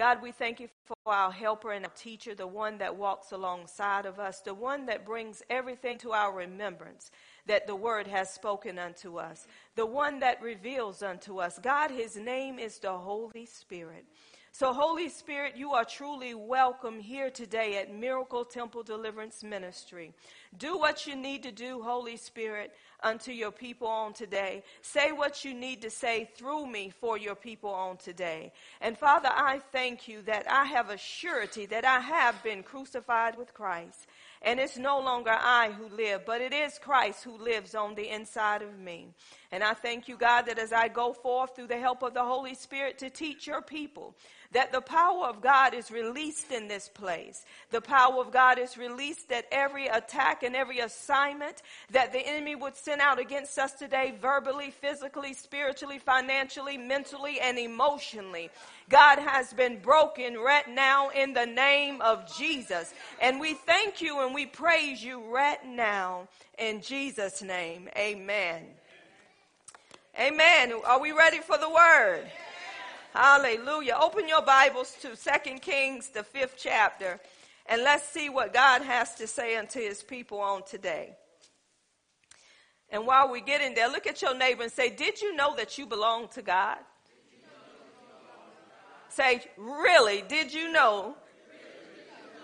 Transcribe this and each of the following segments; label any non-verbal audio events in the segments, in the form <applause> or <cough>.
God, we thank you for our helper and our teacher, the one that walks alongside of us, the one that brings everything to our remembrance that the word has spoken unto us, the one that reveals unto us. God, his name is the Holy Spirit. So, Holy Spirit, you are truly welcome here today at Miracle Temple Deliverance Ministry. Do what you need to do, Holy Spirit, unto your people on today. Say what you need to say through me for your people on today. And Father, I thank you that I have a surety that I have been crucified with Christ. And it's no longer I who live, but it is Christ who lives on the inside of me. And I thank you, God, that as I go forth through the help of the Holy Spirit to teach your people, that the power of God is released in this place. The power of God is released that every attack and every assignment that the enemy would send out against us today, verbally, physically, spiritually, financially, mentally, and emotionally, God has been broken right now in the name of Jesus. And we thank you and we praise you right now in Jesus' name. Amen. Amen. Are we ready for the word? Hallelujah. Open your Bibles to Second Kings, the fifth chapter, and let's see what God has to say unto his people on today. And while we get in there, look at your neighbor and say, Did you know that you belong to God? Say, Really, did you know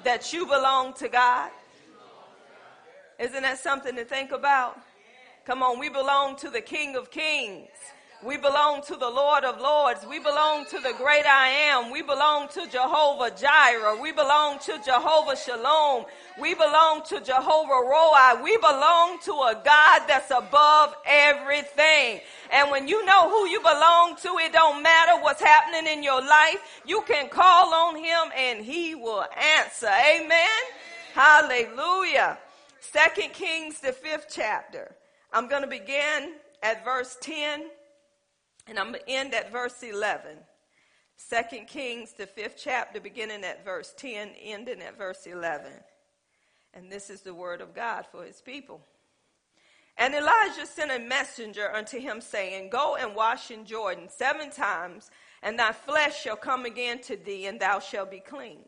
that you belong to God? Isn't that something to think about? Come on, we belong to the King of Kings. We belong to the Lord of Lords. We belong to the great I am. We belong to Jehovah Jireh. We belong to Jehovah Shalom. We belong to Jehovah Roi. We belong to a God that's above everything. And when you know who you belong to, it don't matter what's happening in your life. You can call on him and he will answer. Amen. Hallelujah. Second Kings, the fifth chapter. I'm going to begin at verse 10 and I'm going to end at verse 11. Second Kings, the fifth chapter, beginning at verse 10, ending at verse 11. And this is the word of God for his people. And Elijah sent a messenger unto him, saying, Go and wash in Jordan seven times, and thy flesh shall come again to thee, and thou shalt be clean.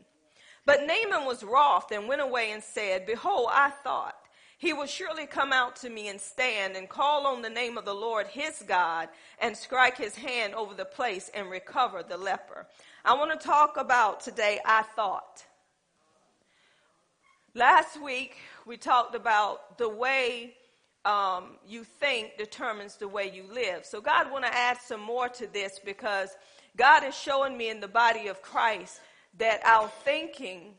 But Naaman was wroth and went away and said, Behold, I thought, he will surely come out to me and stand and call on the name of the Lord his God and strike his hand over the place and recover the leper. I want to talk about today, I thought. Last week, we talked about the way um, you think determines the way you live. So God want to add some more to this because God is showing me in the body of Christ that our thinking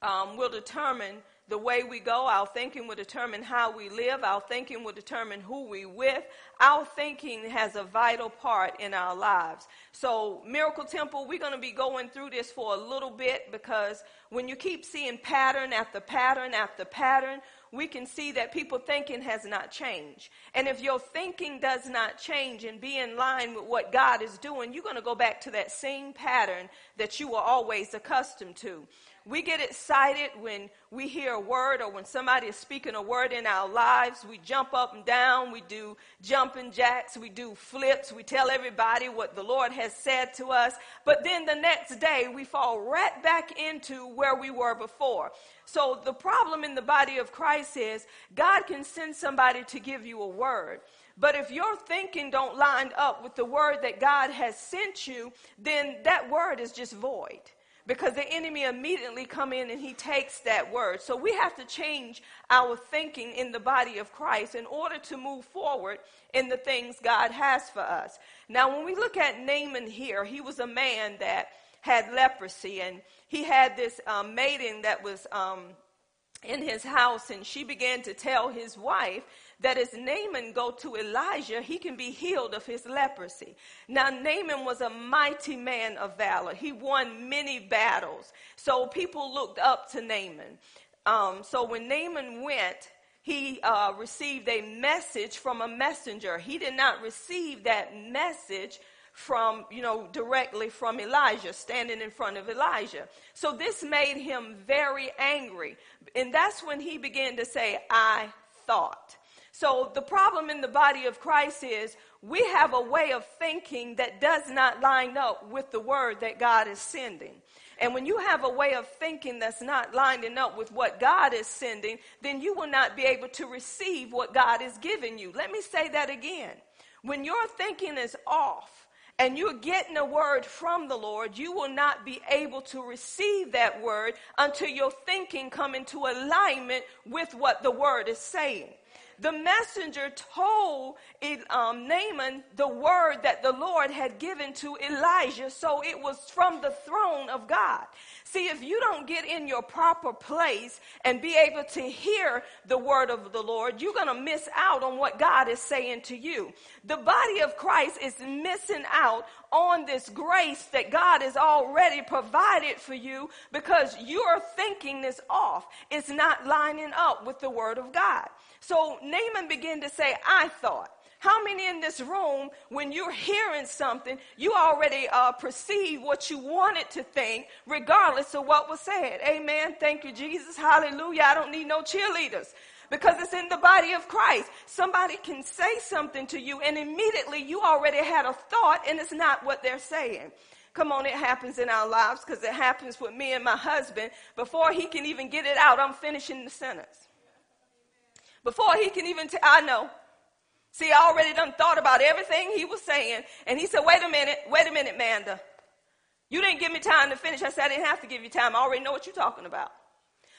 um, will determine the way we go. Our thinking will determine how we live. Our thinking will determine who we with. Our thinking has a vital part in our lives. So, Miracle Temple, we're going to be going through this for a little bit because when you keep seeing pattern after pattern after pattern, we can see that people thinking has not changed. And if your thinking does not change and be in line with what God is doing, you're going to go back to that same pattern that you were always accustomed to. We get excited when we hear a word or when somebody is speaking a word in our lives. We jump up and down. We do jumping jacks. We do flips. We tell everybody what the Lord has said to us. But then the next day, we fall right back into where we were before. So the problem in the body of Christ is God can send somebody to give you a word. But if your thinking don't line up with the word that God has sent you, then that word is just void because the enemy immediately come in and he takes that word. So we have to change our thinking in the body of Christ in order to move forward in the things God has for us. Now, when we look at Naaman here, he was a man that had leprosy and he had this um, maiden that was um, in his house and she began to tell his wife that as Naaman go to Elijah, he can be healed of his leprosy. Now, Naaman was a mighty man of valor. He won many battles. So people looked up to Naaman. Um, so when Naaman went, he uh, received a message from a messenger. He did not receive that message from, you know, directly from Elijah, standing in front of Elijah. So this made him very angry. And that's when he began to say, I thought. So the problem in the body of Christ is we have a way of thinking that does not line up with the word that God is sending. And when you have a way of thinking that's not lining up with what God is sending, then you will not be able to receive what God is giving you. Let me say that again. When your thinking is off, and you're getting a word from the Lord, you will not be able to receive that word until your thinking come into alignment with what the word is saying the messenger told um, Naaman the word that the Lord had given to Elijah. So it was from the throne of God. See, if you don't get in your proper place and be able to hear the word of the Lord, you're going to miss out on what God is saying to you. The body of Christ is missing out on this grace that God has already provided for you because your thinking is off. It's not lining up with the word of God. So Naaman began to say, I thought. How many in this room, when you're hearing something, you already uh, perceive what you wanted to think, regardless of what was said? Amen. Thank you, Jesus. Hallelujah. I don't need no cheerleaders because it's in the body of Christ. Somebody can say something to you, and immediately you already had a thought, and it's not what they're saying. Come on, it happens in our lives because it happens with me and my husband. Before he can even get it out, I'm finishing the sentence. Before he can even, t- I know. See, I already done thought about everything he was saying. And he said, wait a minute, wait a minute, Manda. You didn't give me time to finish. I said, I didn't have to give you time. I already know what you're talking about.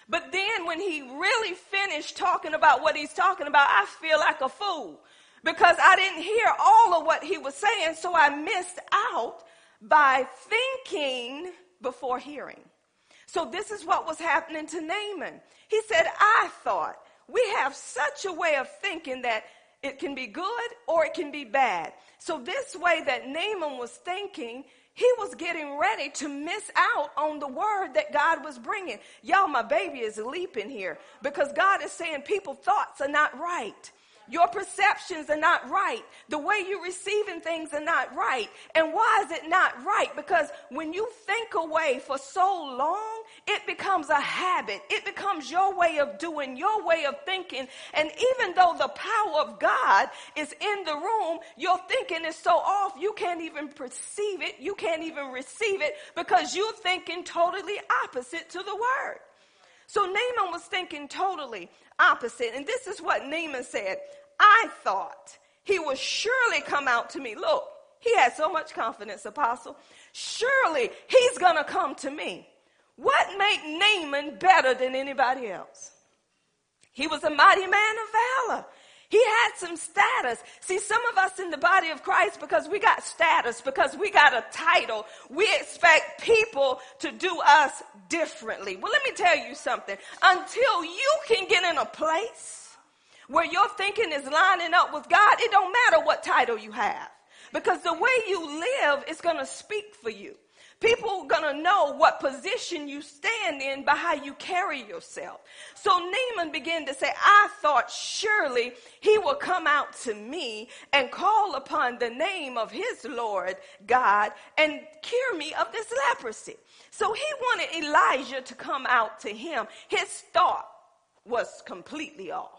But then when he really finished talking about what he's talking about, I feel like a fool because I didn't hear all of what he was saying. So I missed out by thinking before hearing. So this is what was happening to Naaman. He said, I thought. We have such a way of thinking that it can be good or it can be bad. So, this way that Naaman was thinking, he was getting ready to miss out on the word that God was bringing. Y'all, my baby is leaping here because God is saying people thoughts are not right. Your perceptions are not right. The way you're receiving things are not right. And why is it not right? Because when you think away for so long, it becomes a habit. It becomes your way of doing, your way of thinking. And even though the power of God is in the room, your thinking is so off, you can't even perceive it. You can't even receive it because you're thinking totally opposite to the word. So Naaman was thinking totally opposite. And this is what Naaman said I thought he would surely come out to me. Look, he had so much confidence, Apostle. Surely he's going to come to me. What made Naaman better than anybody else? He was a mighty man of valor. He had some status. See, some of us in the body of Christ, because we got status, because we got a title, we expect people to do us differently. Well, let me tell you something. Until you can get in a place where your thinking is lining up with God, it don't matter what title you have. Because the way you live is going to speak for you. People are going to know what position you stand in by how you carry yourself. So Naaman began to say, I thought surely he will come out to me and call upon the name of his Lord God and cure me of this leprosy. So he wanted Elijah to come out to him. His thought was completely off.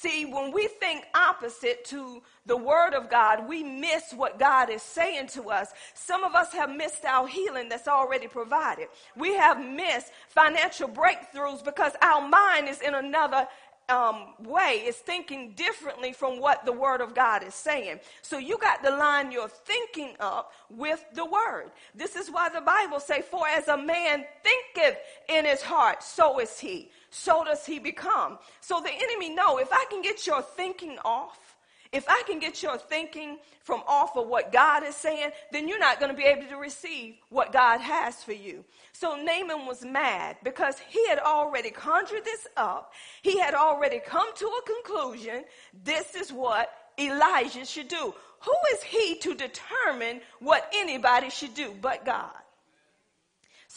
See, when we think opposite to the word of God, we miss what God is saying to us. Some of us have missed our healing that's already provided. We have missed financial breakthroughs because our mind is in another um, way is thinking differently from what the word of God is saying. So you got to line your thinking up with the word. This is why the Bible say, for as a man thinketh in his heart, so is he so does he become. So the enemy know if I can get your thinking off, if I can get your thinking from off of what God is saying, then you're not going to be able to receive what God has for you. So Naaman was mad because he had already conjured this up. He had already come to a conclusion. This is what Elijah should do. Who is he to determine what anybody should do but God?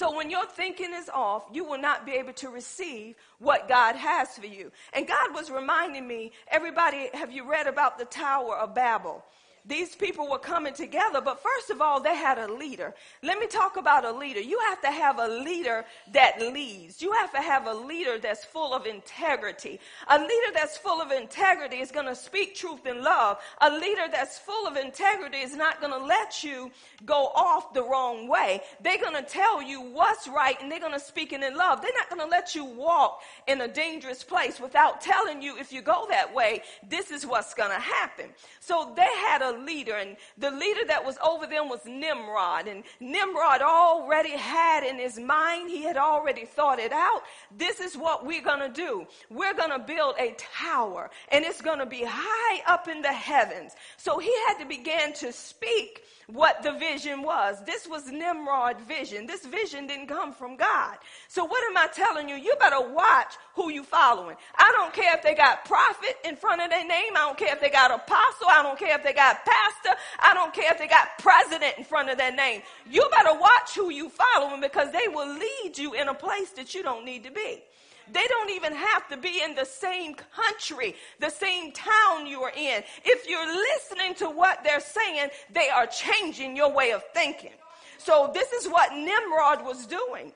So when your thinking is off, you will not be able to receive what God has for you. And God was reminding me, everybody, have you read about the Tower of Babel? These people were coming together, but first of all, they had a leader. Let me talk about a leader. You have to have a leader that leads. You have to have a leader that's full of integrity. A leader that's full of integrity is going to speak truth in love. A leader that's full of integrity is not going to let you go off the wrong way. They're going to tell you what's right and they're going to speak it in love. They're not going to let you walk in a dangerous place without telling you if you go that way, this is what's going to happen. So they had a leader, and the leader that was over them was Nimrod. And Nimrod already had in his mind, he had already thought it out. This is what we're going to do. We're going to build a tower, and it's going to be high up in the heavens. So he had to begin to speak what the vision was. This was Nimrod's vision. This vision didn't come from God. So what am I telling you? You better watch who you following. I don't care if they got prophet in front of their name. I don't care if they got apostle. I don't care if they got pastor. I don't care if they got president in front of their name. You better watch who you following because they will lead you in a place that you don't need to be. They don't even have to be in the same country, the same town you are in. If you're listening to what they're saying, they are changing your way of thinking. So this is what Nimrod was doing.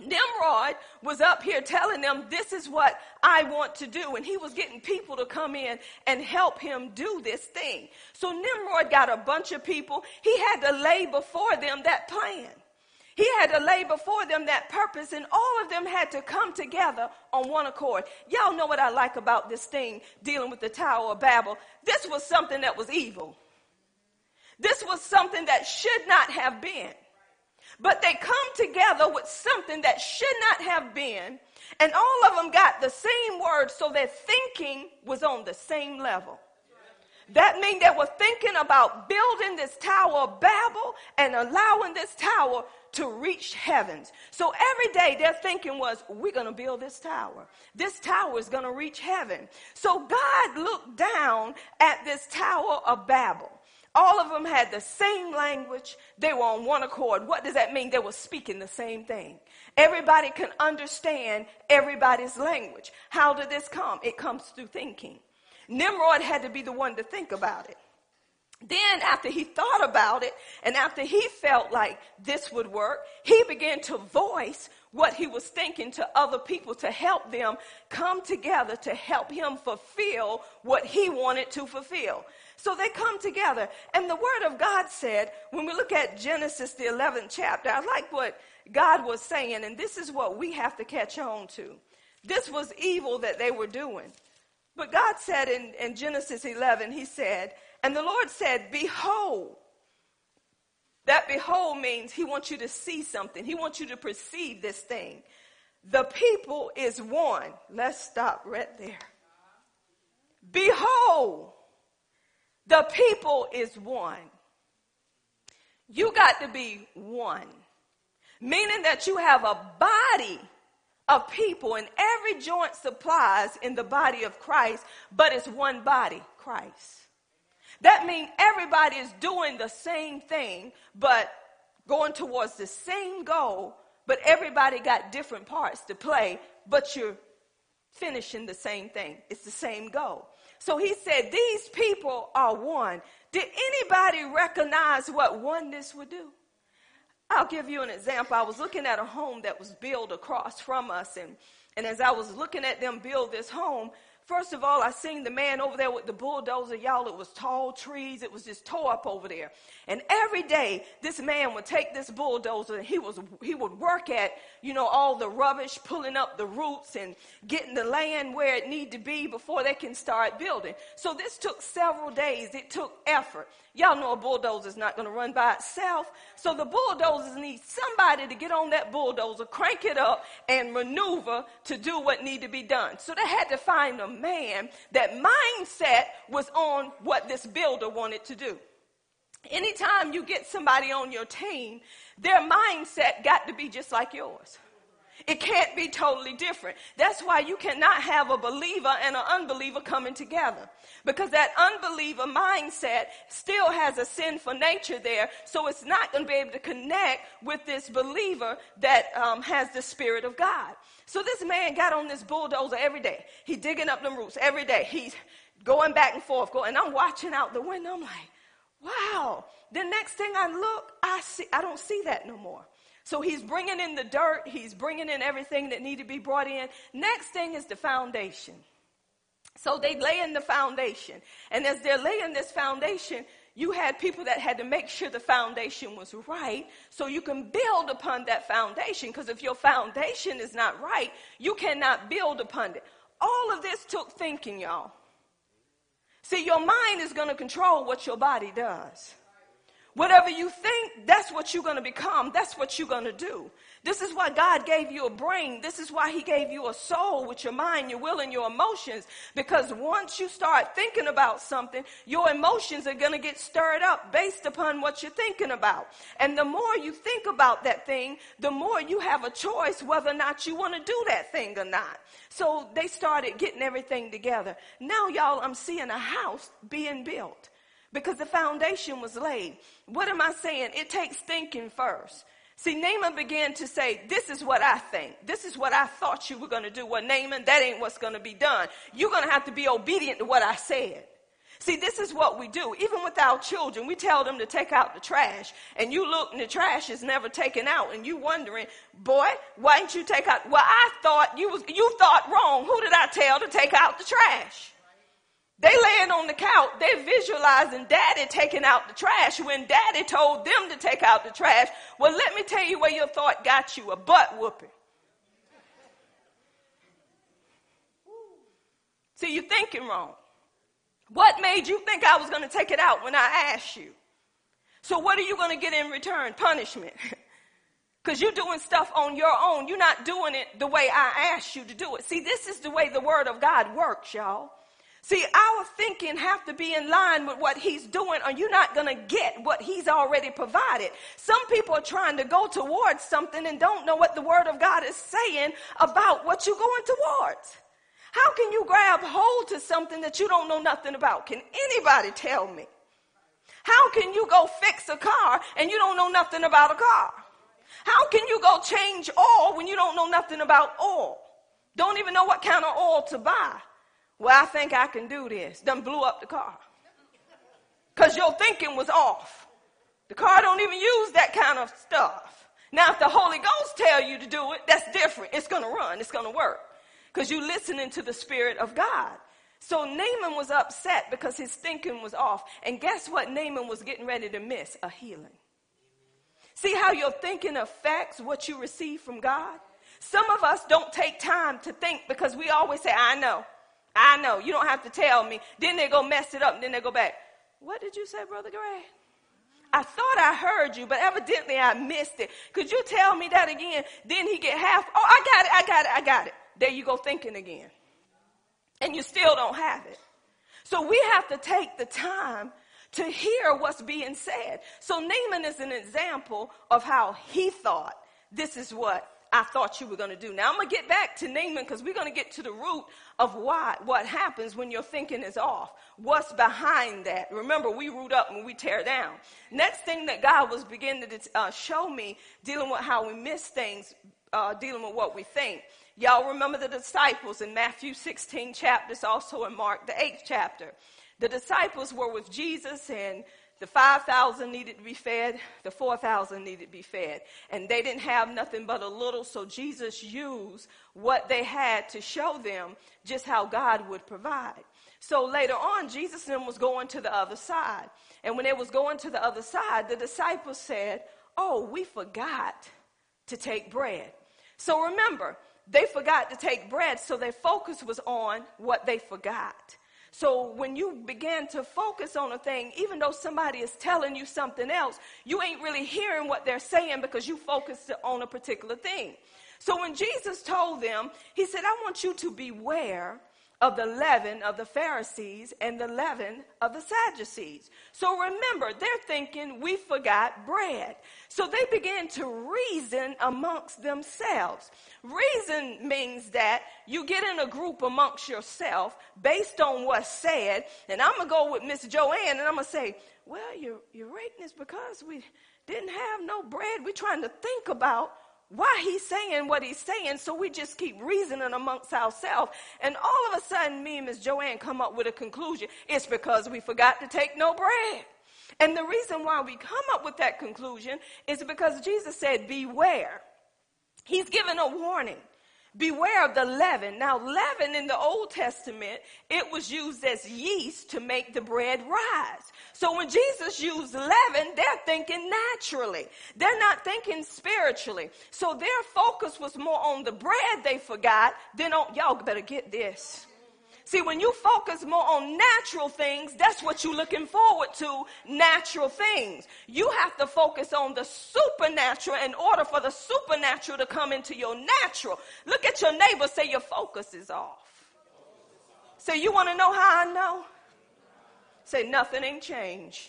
Nimrod was up here telling them, This is what I want to do. And he was getting people to come in and help him do this thing. So Nimrod got a bunch of people. He had to lay before them that plan. He had to lay before them that purpose, and all of them had to come together on one accord. Y'all know what I like about this thing dealing with the Tower of Babel. This was something that was evil. This was something that should not have been. But they come together with something that should not have been, and all of them got the same word, so their thinking was on the same level. That means they were thinking about building this Tower of Babel and allowing this tower to reach heavens. So every day their thinking was, we're going to build this tower. This tower is going to reach heaven. So God looked down at this Tower of Babel. All of them had the same language. They were on one accord. What does that mean? They were speaking the same thing. Everybody can understand everybody's language. How did this come? It comes through thinking. Nimrod had to be the one to think about it. Then, after he thought about it and after he felt like this would work, he began to voice what he was thinking to other people to help them come together to help him fulfill what he wanted to fulfill. So they come together. And the word of God said, when we look at Genesis, the 11th chapter, I like what God was saying, and this is what we have to catch on to. This was evil that they were doing. But God said in, in Genesis 11, He said, and the Lord said, Behold. That behold means He wants you to see something, He wants you to perceive this thing. The people is one. Let's stop right there. Behold, the people is one. You got to be one, meaning that you have a body of people, and every joint supplies in the body of Christ, but it's one body, Christ. That means everybody is doing the same thing, but going towards the same goal, but everybody got different parts to play, but you're finishing the same thing. It's the same goal. So he said, These people are one. Did anybody recognize what oneness would do? I'll give you an example. I was looking at a home that was built across from us, and, and as I was looking at them build this home, First of all, I seen the man over there with the bulldozer. Y'all, it was tall trees. It was just tore up over there. And every day, this man would take this bulldozer and he was he would work at you know all the rubbish, pulling up the roots and getting the land where it need to be before they can start building. So this took several days. It took effort. Y'all know a bulldozer is not going to run by itself. So the bulldozers need somebody to get on that bulldozer, crank it up, and maneuver to do what need to be done. So they had to find a man that mindset was on what this builder wanted to do. Anytime you get somebody on your team, their mindset got to be just like yours. It can't be totally different. That's why you cannot have a believer and an unbeliever coming together. Because that unbeliever mindset still has a sinful nature there, so it's not going to be able to connect with this believer that um, has the Spirit of God. So this man got on this bulldozer every day. He digging up them roots every day. He's going back and forth, going, and I'm watching out the window. I'm like, Wow. The next thing I look, I see, I don't see that no more. So he's bringing in the dirt. He's bringing in everything that need to be brought in. Next thing is the foundation. So they lay in the foundation. And as they're laying this foundation, you had people that had to make sure the foundation was right so you can build upon that foundation. Because if your foundation is not right, you cannot build upon it. All of this took thinking, y'all. See, your mind is going to control what your body does. Whatever you think, that's what you're going to become. That's what you're going to do. This is why God gave you a brain. This is why He gave you a soul with your mind, your will, and your emotions. Because once you start thinking about something, your emotions are going to get stirred up based upon what you're thinking about. And the more you think about that thing, the more you have a choice whether or not you want to do that thing or not. So they started getting everything together. Now, y'all, I'm seeing a house being built because the foundation was laid. What am I saying? It takes thinking first. See, Naaman began to say, This is what I think. This is what I thought you were going to do. Well, Naaman, that ain't what's going to be done. You're going to have to be obedient to what I said. See, this is what we do. Even with our children, we tell them to take out the trash, and you look and the trash is never taken out, and you wondering, boy, why didn't you take out? Well, I thought you was you thought wrong. Who did I tell to take out the trash? They laying on the couch, they visualizing daddy taking out the trash when daddy told them to take out the trash. Well, let me tell you where your thought got you a butt whooping. See, you're thinking wrong. What made you think I was going to take it out when I asked you? So, what are you going to get in return? Punishment. <laughs> Because you're doing stuff on your own. You're not doing it the way I asked you to do it. See, this is the way the Word of God works, y'all. See, our thinking have to be in line with what he's doing or you're not going to get what he's already provided. Some people are trying to go towards something and don't know what the word of God is saying about what you're going towards. How can you grab hold to something that you don't know nothing about? Can anybody tell me? How can you go fix a car and you don't know nothing about a car? How can you go change oil when you don't know nothing about oil? Don't even know what kind of oil to buy. Well, I think I can do this. Done blew up the car. Because your thinking was off. The car don't even use that kind of stuff. Now, if the Holy Ghost tell you to do it, that's different. It's going to run. It's going to work. Because you're listening to the Spirit of God. So Naaman was upset because his thinking was off. And guess what Naaman was getting ready to miss? A healing. See how your thinking affects what you receive from God? Some of us don't take time to think because we always say, I know. I know. You don't have to tell me. Then they go mess it up and then they go back. What did you say, Brother Gray? I thought I heard you, but evidently I missed it. Could you tell me that again? Then he get half. Oh, I got it. I got it. I got it. There you go thinking again. And you still don't have it. So we have to take the time to hear what's being said. So Naaman is an example of how he thought this is what I thought you were going to do. Now I'm going to get back to Naaman because we're going to get to the root of why, what happens when your thinking is off. What's behind that? Remember, we root up and we tear down. Next thing that God was beginning to uh, show me dealing with how we miss things, uh, dealing with what we think. Y'all remember the disciples in Matthew 16 chapters, also in Mark the 8th chapter. The disciples were with Jesus and the 5,000 needed to be fed, the 4,000 needed to be fed. And they didn't have nothing but a little, so Jesus used what they had to show them just how God would provide. So later on, Jesus then was going to the other side. And when they was going to the other side, the disciples said, Oh, we forgot to take bread. So remember, they forgot to take bread, so their focus was on what they forgot. So when you begin to focus on a thing, even though somebody is telling you something else, you ain't really hearing what they're saying because you focused on a particular thing. So when Jesus told them, he said, I want you to beware of the leaven of the Pharisees and the leaven of the Sadducees. So remember, they're thinking we forgot bread. So they began to reason amongst themselves. Reason means that you get in a group amongst yourself based on what's said. And I'm going to go with Miss Joanne and I'm going to say, well, you're, you're rating this because we didn't have no bread. We're trying to think about why he's saying what he's saying, so we just keep reasoning amongst ourselves. And all of a sudden, me and Miss Joanne come up with a conclusion. It's because we forgot to take no bread. And the reason why we come up with that conclusion is because Jesus said, Beware. He's given a warning. Beware of the leaven. Now, leaven in the Old Testament, it was used as yeast to make the bread rise. So when Jesus used leaven, they're thinking naturally. They're not thinking spiritually. So their focus was more on the bread they forgot than on, y'all better get this. See, when you focus more on natural things, that's what you're looking forward to, natural things. You have to focus on the supernatural in order for the supernatural to come into your natural. Look at your neighbor, say your focus is off. Say, you want to know how I know? Say, nothing ain't changed.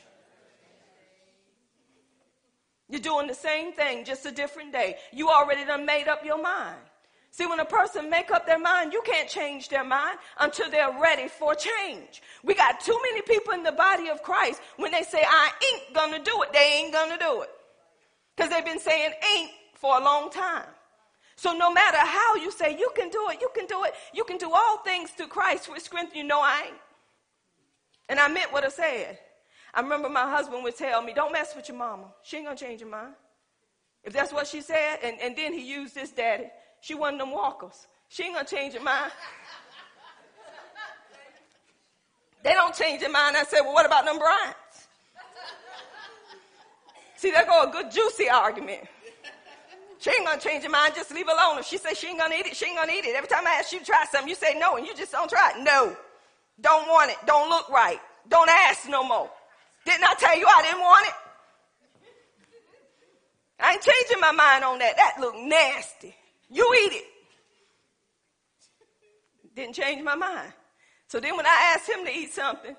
You're doing the same thing, just a different day. You already done made up your mind. See, when a person make up their mind, you can't change their mind until they're ready for change. We got too many people in the body of Christ when they say, I ain't gonna do it, they ain't gonna do it. Because they've been saying ain't for a long time. So no matter how you say you can do it, you can do it, you can do all things through Christ which strength you know I ain't. And I meant what I said. I remember my husband would tell me, don't mess with your mama. She ain't gonna change your mind. If that's what she said, and, and then he used this daddy. She one of them walkers. She ain't gonna change her mind. They don't change their mind. I said, well, what about them Bryants? See, there go a good juicy argument. She ain't gonna change her mind. Just leave alone. If she says she ain't gonna eat it, she ain't gonna eat it. Every time I ask you to try something, you say no, and you just don't try it. No, don't want it. Don't look right. Don't ask no more. Didn't I tell you I didn't want it? I ain't changing my mind on that. That look nasty. You eat it. Didn't change my mind. So then when I asked him to eat something,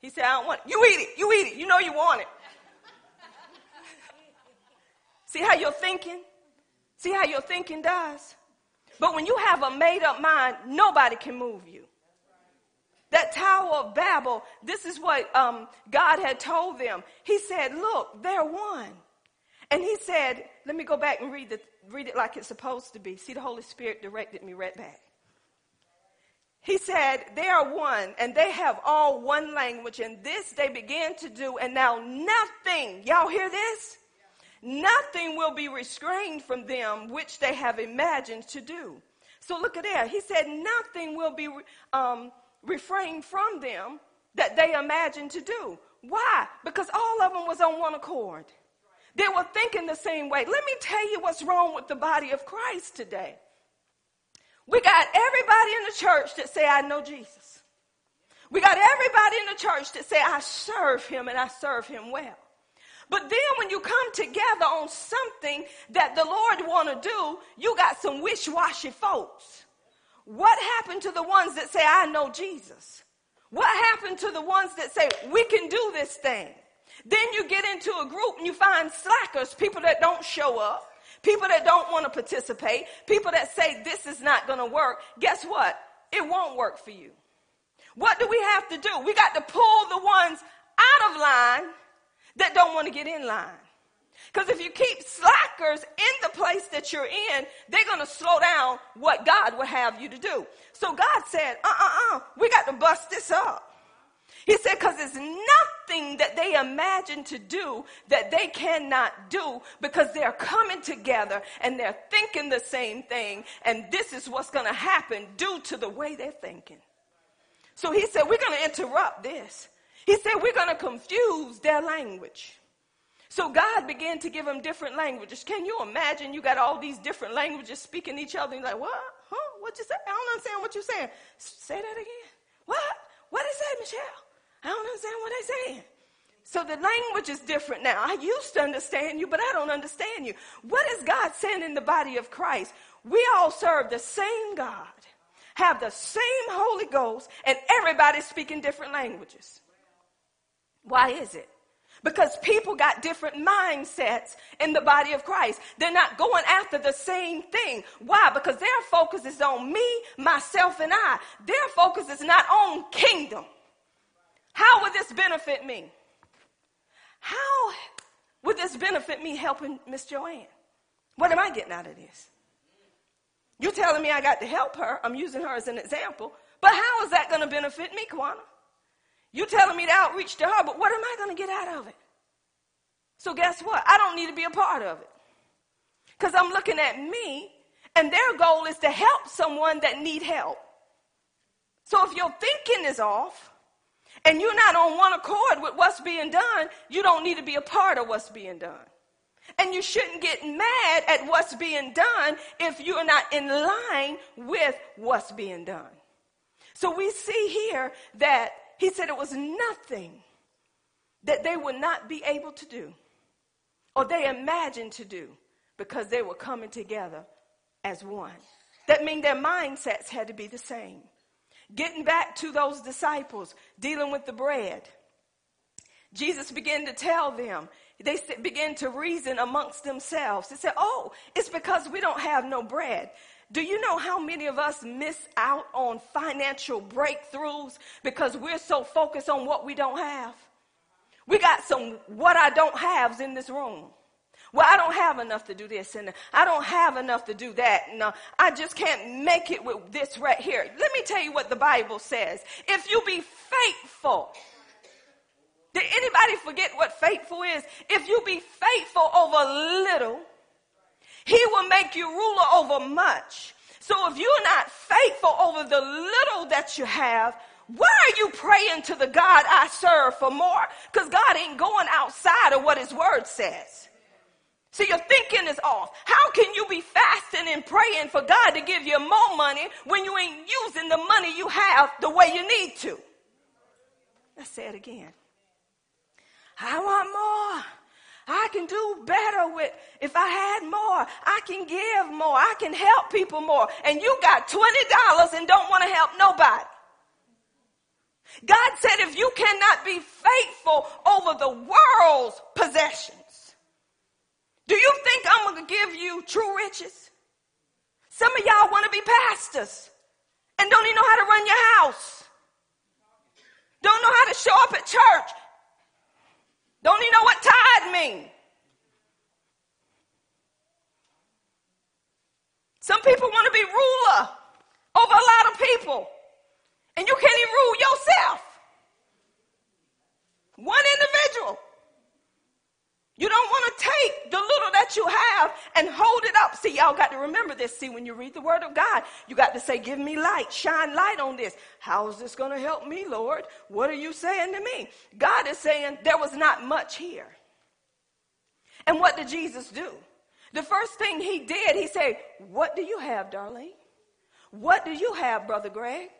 he said, I don't want it. You eat it. You eat it. You know you want it. <laughs> See how you're thinking? See how your thinking does? But when you have a made up mind, nobody can move you. That Tower of Babel, this is what um, God had told them. He said, Look, they're one. And he said, Let me go back and read the read it like it's supposed to be. See, the Holy Spirit directed me right back. He said, They are one, and they have all one language, and this they began to do, and now nothing, y'all hear this? Nothing will be restrained from them which they have imagined to do. So look at that. He said, Nothing will be um, refrained from them that they imagined to do. Why? Because all of them was on one accord. They were thinking the same way. Let me tell you what's wrong with the body of Christ today. We got everybody in the church that say, I know Jesus. We got everybody in the church that say, I serve him and I serve him well. But then when you come together on something that the Lord want to do, you got some wish-washy folks. What happened to the ones that say, I know Jesus? What happened to the ones that say, we can do this thing? Then you get into a group and you find slackers, people that don't show up, people that don't want to participate, people that say this is not going to work. Guess what? It won't work for you. What do we have to do? We got to pull the ones out of line that don't want to get in line. Because if you keep slackers in the place that you're in, they're going to slow down what God would have you to do. So God said, uh uh uh, we got to bust this up. He said, because it's nothing that they imagine to do that they cannot do because they're coming together and they're thinking the same thing. And this is what's going to happen due to the way they're thinking. So he said, we're going to interrupt this. He said, we're going to confuse their language. So God began to give them different languages. Can you imagine you got all these different languages speaking each other? You're like, what? Huh? What you say? I don't understand what you're saying. Say that again. What? What did say, Michelle? I don't understand what they're saying. So the language is different now. I used to understand you, but I don't understand you. What is God saying in the body of Christ? We all serve the same God, have the same Holy Ghost, and everybody's speaking different languages. Why is it? Because people got different mindsets in the body of Christ. They're not going after the same thing. Why? Because their focus is on me, myself, and I. Their focus is not on kingdom. How would this benefit me? How would this benefit me helping Miss Joanne? What am I getting out of this? You're telling me I got to help her. I'm using her as an example. But how is that going to benefit me, Kwana? You're telling me to outreach to her, but what am I going to get out of it? So guess what? I don't need to be a part of it. Because I'm looking at me, and their goal is to help someone that need help. So if your thinking is off, and you're not on one accord with what's being done, you don't need to be a part of what's being done. And you shouldn't get mad at what's being done if you're not in line with what's being done. So we see here that he said it was nothing that they would not be able to do or they imagined to do because they were coming together as one. That means their mindsets had to be the same. Getting back to those disciples dealing with the bread, Jesus began to tell them, they began to reason amongst themselves. They said, Oh, it's because we don't have no bread. Do you know how many of us miss out on financial breakthroughs because we're so focused on what we don't have? We got some what I don't haves in this room. Well, I don't have enough to do this, and I don't have enough to do that, uh, I just can't make it with this right here. Let me tell you what the Bible says. If you be faithful, did anybody forget what faithful is? If you be faithful over little, he will make you ruler over much. So if you're not faithful over the little that you have, why are you praying to the God I serve for more? Because God ain't going outside of what his word says. See, your thinking is off. How can you be fasting and praying for God to give you more money when you ain't using the money you have the way you need to? Let's say it again. I want more. I can do better with, if I had more, I can give more. I can help people more. And you got $20 and don't want to help nobody. God said if you cannot be faithful over the world's possessions, do you think I'm going to give you true riches? Some of y'all want to be pastors and don't even know how to run your house. Don't know how to show up at church. Don't even know what tithe mean. Some people want to be ruler over a lot of people, and you can't even rule yourself. One individual. You don't want to take the little that you have and hold it up. See, y'all got to remember this. See, when you read the word of God, you got to say, Give me light, shine light on this. How is this going to help me, Lord? What are you saying to me? God is saying there was not much here. And what did Jesus do? The first thing he did, he said, What do you have, darling? What do you have, Brother Greg?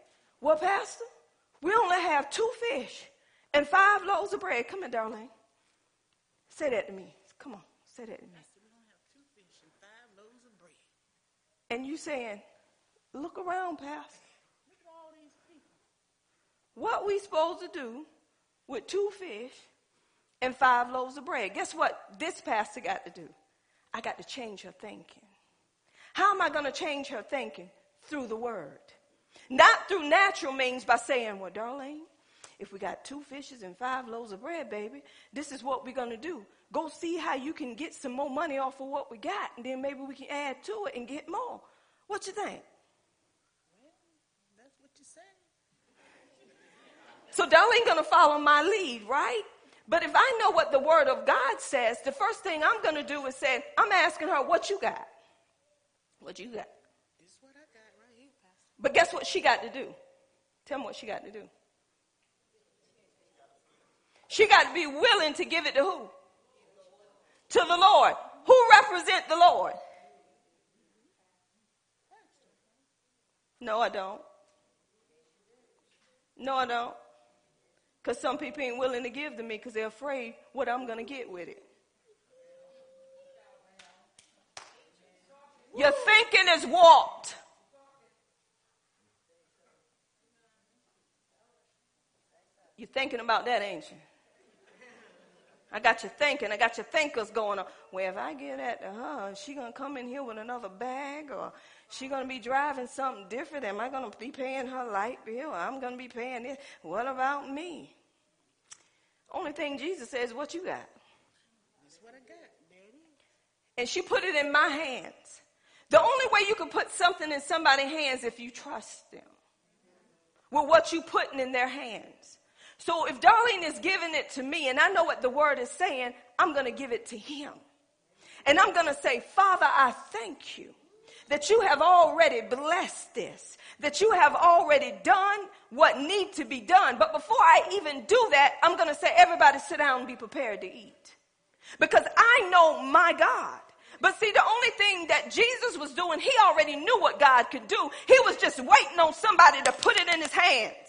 Well, Pastor, we only have two fish and five loaves of bread. Come here, darling. Say that to me. Come on, say that to me. And you saying, look around, Pastor. What we supposed to do with two fish and five loaves of bread? Guess what this pastor got to do? I got to change her thinking. How am I going to change her thinking? Through the word. Not through natural means by saying, well, Darlene, if we got two fishes and five loaves of bread, baby, this is what we're going to do. Go see how you can get some more money off of what we got, and then maybe we can add to it and get more. What you think? Well, that's what you say. So Darlene gonna follow my lead, right? But if I know what the word of God says, the first thing I'm gonna do is say, I'm asking her, what you got? What you got? This is what I got right here, Pastor. But guess what she got to do? Tell me what she got to do. She got to be willing to give it to who? To the Lord. Who represent the Lord? No, I don't. No, I don't. Because some people ain't willing to give to me because they're afraid what I'm going to get with it. Your thinking is warped. You're thinking about that, ain't you? I got you thinking. I got your thinkers going on. Well, if I get that to her, is she gonna come in here with another bag, or she gonna be driving something different? Am I gonna be paying her light bill? I'm gonna be paying this. What about me? Only thing Jesus says, "What you got?" That's what I got, Daddy. And she put it in my hands. The only way you can put something in somebody's hands if you trust them with what you putting in their hands. So if Darlene is giving it to me and I know what the word is saying, I'm going to give it to him. And I'm going to say, Father, I thank you that you have already blessed this, that you have already done what need to be done. But before I even do that, I'm going to say, everybody sit down and be prepared to eat. Because I know my God. But see, the only thing that Jesus was doing, he already knew what God could do. He was just waiting on somebody to put it in his hands.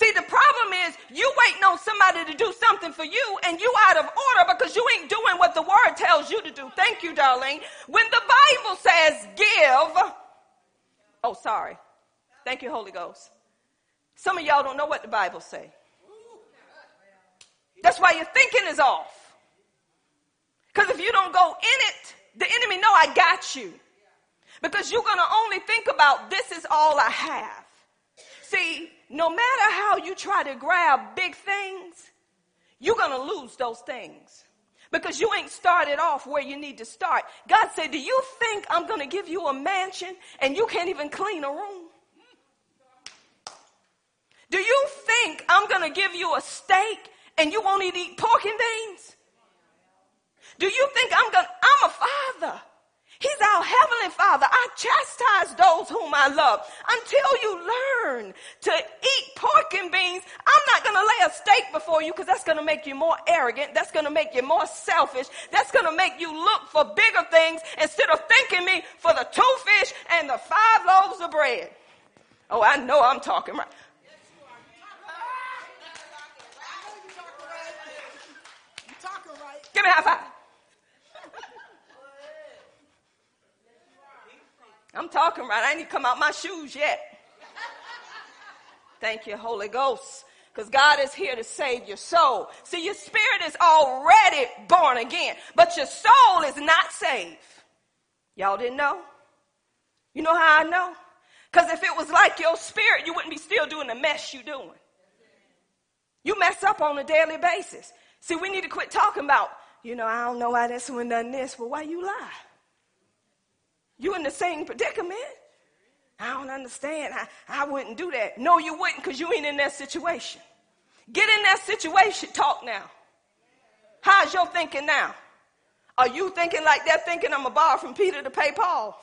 See, the problem is you waiting on somebody to do something for you and you out of order because you ain't doing what the word tells you to do. Thank you, darling. When the Bible says give, oh, sorry. Thank you, Holy Ghost. Some of y'all don't know what the Bible say. That's why your thinking is off. Because if you don't go in it, the enemy know I got you. Because you're going to only think about this is all I have. See, no matter how you try to grab big things, you're going to lose those things. Because you ain't started off where you need to start. God said, Do you think I'm going to give you a mansion and you can't even clean a room? Do you think I'm going to give you a steak and you won't eat pork and beans? Do you think I'm going to, I'm a father. He's our heavenly father. I chastise those whom I love until you learn to eat pork and beans. I'm not going to lay a steak before you because that's going to make you more arrogant. That's going to make you more selfish. That's going to make you look for bigger things instead of thanking me for the two fish and the five loaves of bread. Oh, I know I'm talking right. Give me a high five. I'm talking right. I ain't even come out my shoes yet. Thank you, Holy Ghost. Because God is here to save your soul. See, your spirit is already born again, but your soul is not saved. Y'all didn't know? You know how I know? Because if it was like your spirit, you wouldn't be still doing the mess you're doing. You mess up on a daily basis. See, we need to quit talking about, you know, I don't know why this one done this. Well, why you lie? You in the same predicament. I don't understand. I, I wouldn't do that. No, you wouldn't because you ain't in that situation. Get in that situation. Talk now. How's your thinking now? Are you thinking like they're thinking I'm a borrow from Peter to pay Paul?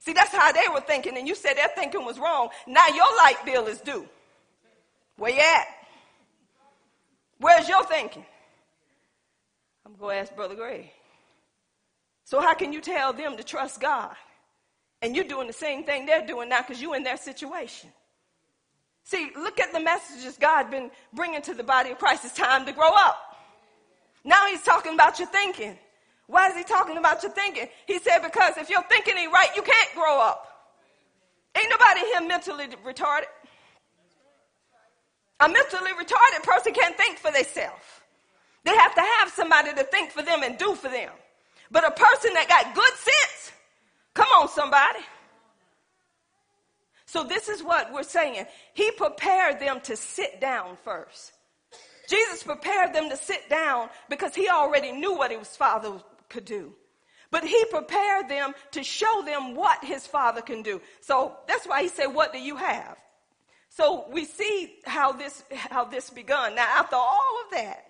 See, that's how they were thinking, and you said their thinking was wrong. Now your light bill is due. Where you at? Where's your thinking? I'm going to ask Brother Gray. So how can you tell them to trust God? And you're doing the same thing they're doing now because you're in their situation. See, look at the messages God's been bringing to the body of Christ. It's time to grow up. Now he's talking about your thinking. Why is he talking about your thinking? He said, because if your thinking ain't right, you can't grow up. Ain't nobody here mentally retarded. A mentally retarded person can't think for themselves. They have to have somebody to think for them and do for them. But a person that got good sense, come on, somebody. So, this is what we're saying. He prepared them to sit down first. Jesus prepared them to sit down because he already knew what his father could do. But he prepared them to show them what his father can do. So that's why he said, What do you have? So we see how this, how this begun. Now, after all of that,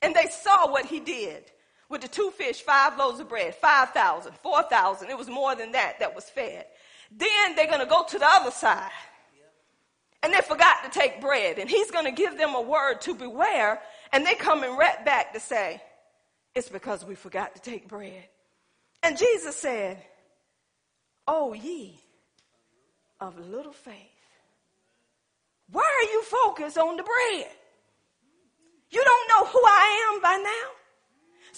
and they saw what he did with the two fish, five loaves of bread, 5,000, 4,000. It was more than that that was fed. Then they're going to go to the other side. And they forgot to take bread. And he's going to give them a word to beware. And they come and right back to say, it's because we forgot to take bread. And Jesus said, Oh, ye of little faith. Why are you focused on the bread? You don't know who I am by now?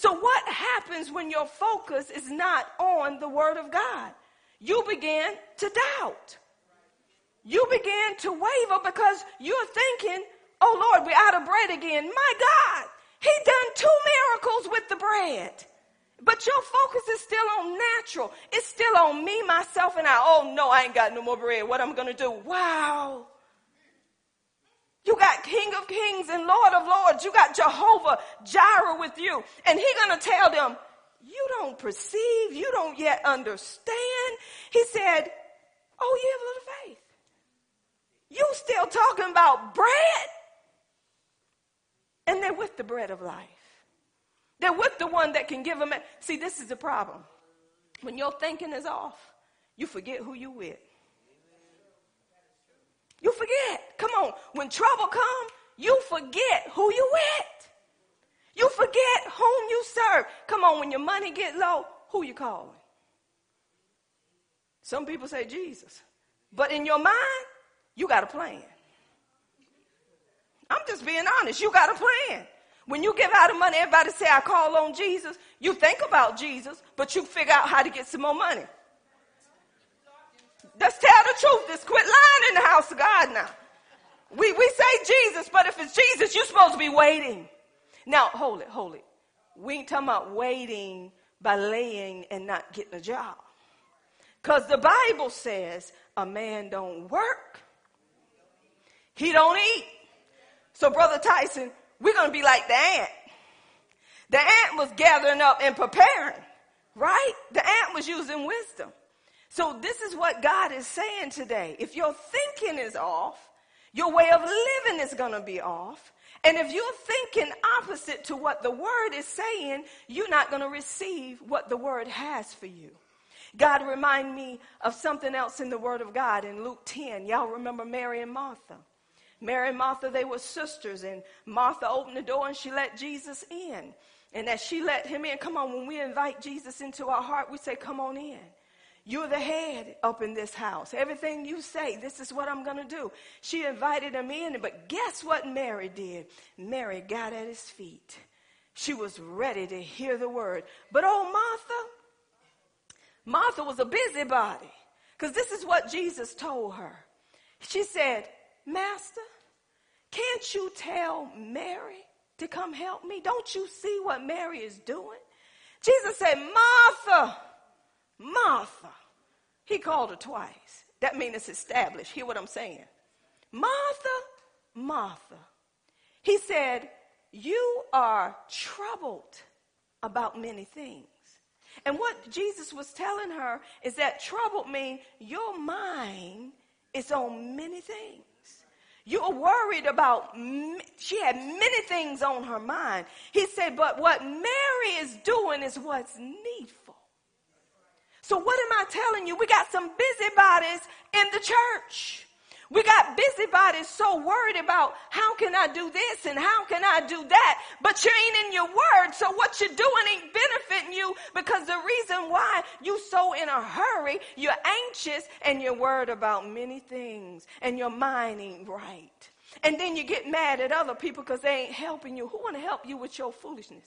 So, what happens when your focus is not on the Word of God? You begin to doubt. You begin to waver because you're thinking, oh Lord, we're out of bread again. My God, He done two miracles with the bread. But your focus is still on natural. It's still on me, myself, and I. Oh no, I ain't got no more bread. What am I gonna do? Wow. You got King of Kings and Lord of Lords. You got Jehovah Jireh with you. And he gonna tell them, you don't perceive, you don't yet understand. He said, oh, you have a little faith. You still talking about bread? And they're with the bread of life. They're with the one that can give them. See, this is the problem. When your thinking is off, you forget who you with. You forget. Come on. When trouble come, you forget who you with. You forget whom you serve. Come on, when your money get low, who you calling? Some people say Jesus. But in your mind, you got a plan. I'm just being honest. You got a plan. When you give out of money, everybody say, I call on Jesus. You think about Jesus, but you figure out how to get some more money. Let's tell the truth. Just quit lying in the house of God now. We, we say Jesus, but if it's Jesus, you're supposed to be waiting. Now, hold it, hold it. We ain't talking about waiting by laying and not getting a job. Because the Bible says a man don't work, he don't eat. So, Brother Tyson, we're going to be like the ant. The ant was gathering up and preparing, right? The ant was using wisdom. So, this is what God is saying today. If your thinking is off, your way of living is going to be off. And if you're thinking opposite to what the word is saying, you're not going to receive what the word has for you. God remind me of something else in the word of God in Luke 10. Y'all remember Mary and Martha. Mary and Martha, they were sisters, and Martha opened the door and she let Jesus in. And as she let him in, come on, when we invite Jesus into our heart, we say, Come on in. You're the head up in this house. Everything you say, this is what I'm going to do. She invited him in, but guess what Mary did? Mary got at his feet. She was ready to hear the word. But oh, Martha, Martha was a busybody because this is what Jesus told her. She said, Master, can't you tell Mary to come help me? Don't you see what Mary is doing? Jesus said, Martha, Martha. He called her twice. That means it's established. Hear what I'm saying? Martha, Martha. He said, You are troubled about many things. And what Jesus was telling her is that troubled means your mind is on many things. You're worried about, she had many things on her mind. He said, but what Mary is doing is what's needful. So, what am I telling you? We got some busybodies in the church. We got busybodies so worried about how can I do this and how can I do that, but you ain't in your word. So what you're doing ain't benefiting you because the reason why you so in a hurry, you're anxious and you're worried about many things and your mind ain't right. And then you get mad at other people because they ain't helping you. Who want to help you with your foolishness?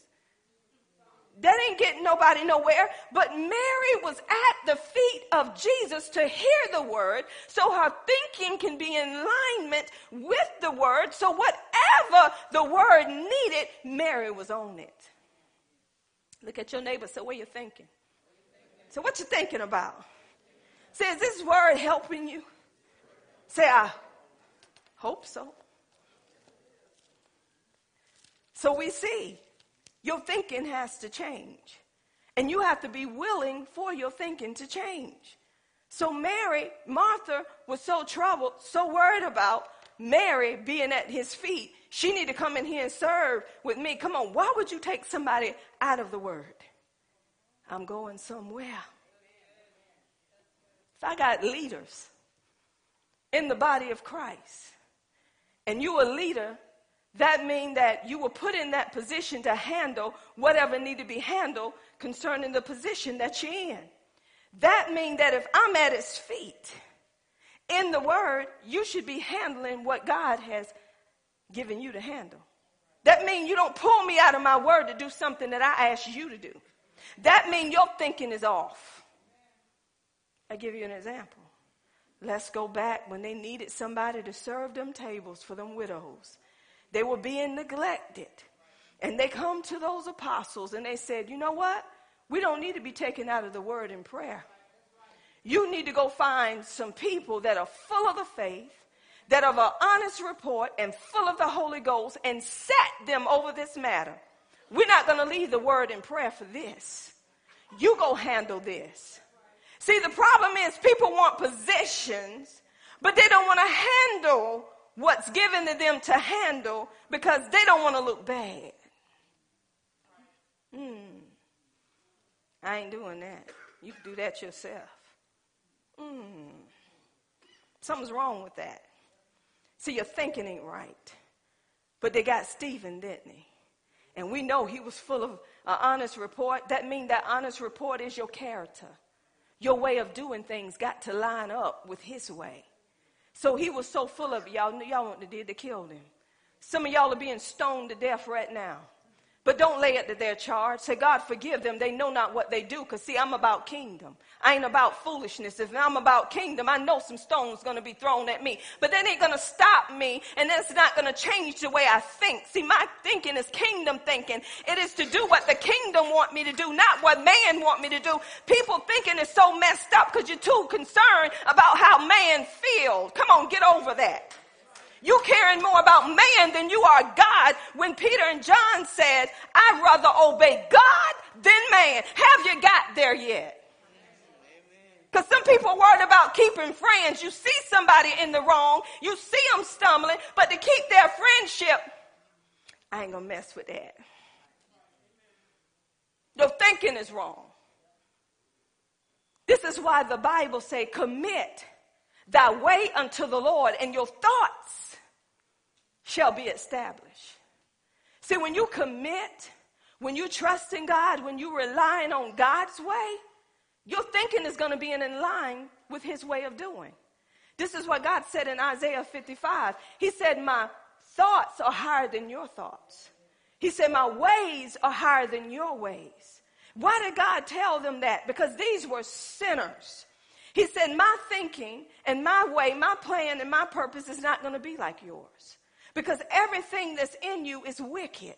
That ain't getting nobody nowhere. But Mary was at the feet of Jesus to hear the word so her thinking can be in alignment with the word. So whatever the word needed, Mary was on it. Look at your neighbor. So what you thinking? So what you thinking about? Say, is this word helping you? Say, I hope so. So we see your thinking has to change. And you have to be willing for your thinking to change. So Mary, Martha was so troubled, so worried about Mary being at his feet. She need to come in here and serve with me. Come on, why would you take somebody out of the word? I'm going somewhere. If I got leaders in the body of Christ, and you a leader that means that you were put in that position to handle whatever need to be handled concerning the position that you're in. That means that if I'm at his feet in the word, you should be handling what God has given you to handle. That means you don't pull me out of my word to do something that I asked you to do. That means your thinking is off. I give you an example. Let's go back when they needed somebody to serve them tables for them widows. They were being neglected. And they come to those apostles and they said, you know what? We don't need to be taken out of the word in prayer. You need to go find some people that are full of the faith, that of an honest report and full of the Holy Ghost and set them over this matter. We're not going to leave the word in prayer for this. You go handle this. See, the problem is people want positions, but they don't want to handle what's given to them to handle because they don't want to look bad. Hmm. I ain't doing that. You can do that yourself. Hmm. Something's wrong with that. See, your thinking ain't right. But they got Stephen, didn't he? And we know he was full of an honest report. That means that honest report is your character. Your way of doing things got to line up with his way. So he was so full of y'all. Y'all want to did they killed him. Some of y'all are being stoned to death right now. But don't lay it to their charge. Say, God, forgive them. They know not what they do. Because, see, I'm about kingdom. I ain't about foolishness. If I'm about kingdom, I know some stones going to be thrown at me. But that ain't going to stop me. And that's not going to change the way I think. See, my thinking is kingdom thinking. It is to do what the kingdom want me to do, not what man want me to do. People thinking is so messed up because you're too concerned about how man feels. Come on, get over that. You caring more about man than you are God when Peter and John said, I'd rather obey God than man. Have you got there yet? Because some people are worried about keeping friends. You see somebody in the wrong, you see them stumbling, but to keep their friendship, I ain't gonna mess with that. Your thinking is wrong. This is why the Bible say, commit thy way unto the Lord, and your thoughts shall be established. See, when you commit, when you trust in God, when you're relying on God's way, your thinking is going to be in line with his way of doing. This is what God said in Isaiah 55. He said, My thoughts are higher than your thoughts. He said, My ways are higher than your ways. Why did God tell them that? Because these were sinners. He said, My thinking and my way, my plan and my purpose is not going to be like yours because everything that's in you is wicked.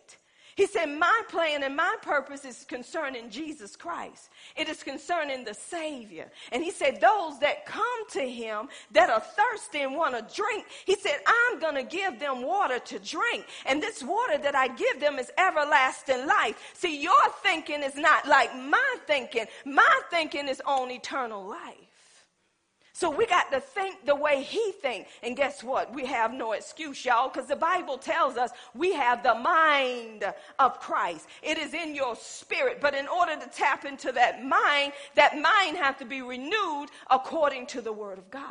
He said, My plan and my purpose is concerning Jesus Christ. It is concerning the Savior. And he said, Those that come to him that are thirsty and want to drink, he said, I'm going to give them water to drink. And this water that I give them is everlasting life. See, your thinking is not like my thinking, my thinking is on eternal life. So we got to think the way he thinks. And guess what? We have no excuse, y'all, because the Bible tells us we have the mind of Christ. It is in your spirit. But in order to tap into that mind, that mind has to be renewed according to the word of God.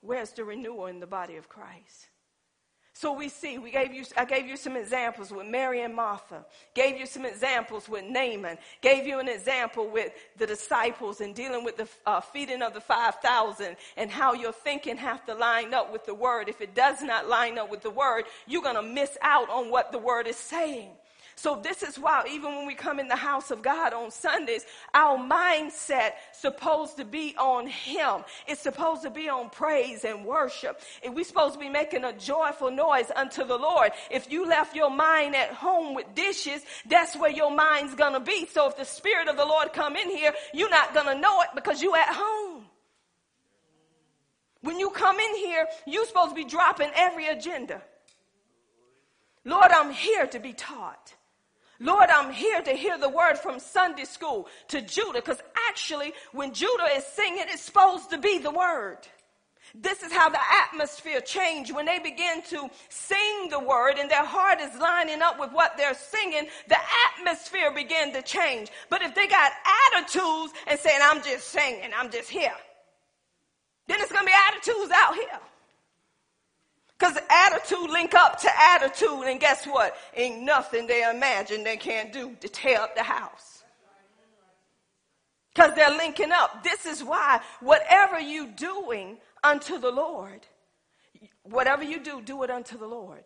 Where's the renewal in the body of Christ? So we see, we gave you, I gave you some examples with Mary and Martha, gave you some examples with Naaman, gave you an example with the disciples and dealing with the uh, feeding of the 5,000 and how your thinking have to line up with the word. If it does not line up with the word, you're going to miss out on what the word is saying. So this is why even when we come in the house of God on Sundays, our mindset supposed to be on him. It's supposed to be on praise and worship. And we're supposed to be making a joyful noise unto the Lord. If you left your mind at home with dishes, that's where your mind's gonna be. So if the spirit of the Lord come in here, you're not gonna know it because you at home. When you come in here, you're supposed to be dropping every agenda. Lord, I'm here to be taught. Lord, I'm here to hear the word from Sunday school to Judah, because actually, when Judah is singing, it's supposed to be the word. This is how the atmosphere changed when they begin to sing the word and their heart is lining up with what they're singing. The atmosphere began to change. But if they got attitudes and saying, I'm just singing, I'm just here, then it's going to be attitudes out here. Because attitude link up to attitude, and guess what? Ain't nothing they imagine they can't do to tear up the house. Because they're linking up. This is why whatever you doing unto the Lord, whatever you do, do it unto the Lord.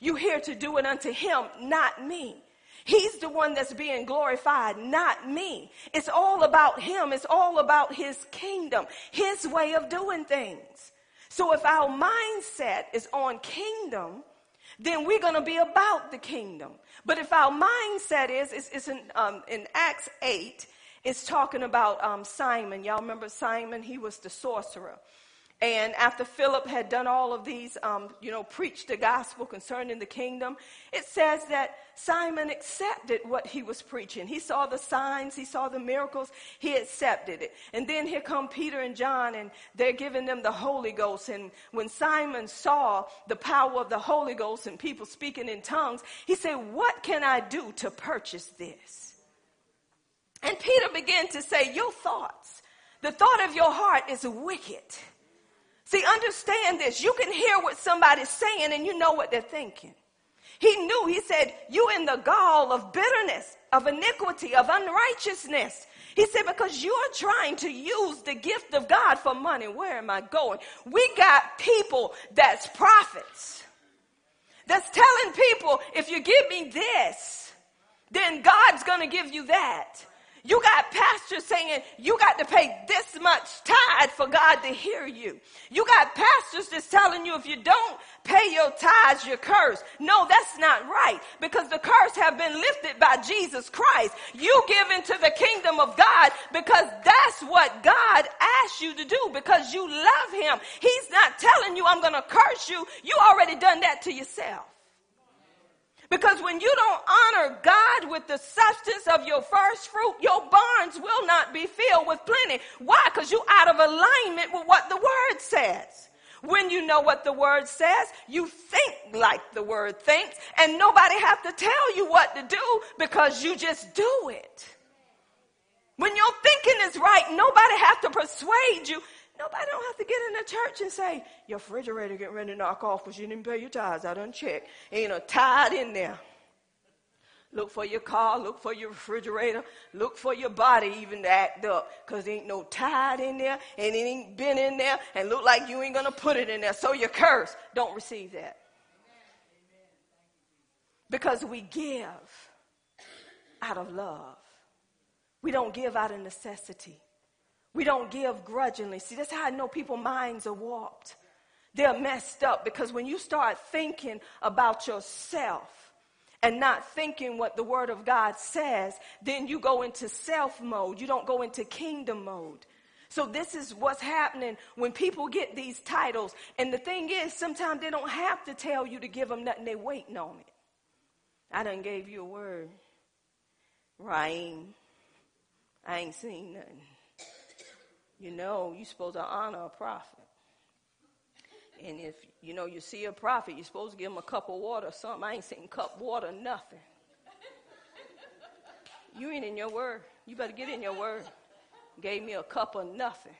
You here to do it unto him, not me. He's the one that's being glorified, not me. It's all about him. It's all about his kingdom, his way of doing things. So if our mindset is on kingdom, then we're going to be about the kingdom. But if our mindset is, it's, it's in, um, in Acts 8, it's talking about um, Simon. Y'all remember Simon? He was the sorcerer. And after Philip had done all of these, um, you know, preached the gospel concerning the kingdom, it says that Simon accepted what he was preaching. He saw the signs, he saw the miracles, he accepted it. And then here come Peter and John, and they're giving them the Holy Ghost. And when Simon saw the power of the Holy Ghost and people speaking in tongues, he said, What can I do to purchase this? And Peter began to say, Your thoughts, the thought of your heart is wicked. See, understand this. You can hear what somebody's saying and you know what they're thinking. He knew, he said, You in the gall of bitterness, of iniquity, of unrighteousness. He said, Because you're trying to use the gift of God for money. Where am I going? We got people that's prophets, that's telling people, If you give me this, then God's going to give you that. You got pastors saying you got to pay this much tithe for God to hear you. You got pastors that's telling you if you don't pay your tithes, you're cursed. No, that's not right because the curse have been lifted by Jesus Christ. You give into the kingdom of God because that's what God asked you to do because you love him. He's not telling you I'm going to curse you. You already done that to yourself. Because when you don't honor God with the substance of your first fruit, your barns will not be filled with plenty. Why? Because you're out of alignment with what the word says. When you know what the word says, you think like the word thinks, and nobody have to tell you what to do because you just do it. When your thinking is right, nobody have to persuade you. Nobody don't have to get in the church and say, your refrigerator getting ready to knock off because you didn't pay your tithes. I done checked. Ain't a tithe in there. Look for your car, look for your refrigerator, look for your body even to act up there ain't no tithe in there and it ain't been in there and look like you ain't to put it in there. So you curse. Don't receive that. Because we give out of love. We don't give out of necessity. We don't give grudgingly. See, that's how I know people's minds are warped. They're messed up because when you start thinking about yourself and not thinking what the Word of God says, then you go into self mode. You don't go into kingdom mode. So this is what's happening when people get these titles. And the thing is, sometimes they don't have to tell you to give them nothing. They're waiting on it. I done gave you a word. Raheem. I ain't seen nothing. You know, you're supposed to honor a prophet. And if, you know, you see a prophet, you're supposed to give him a cup of water or something. I ain't seen cup water, nothing. You ain't in your word. You better get in your word. Gave me a cup of nothing.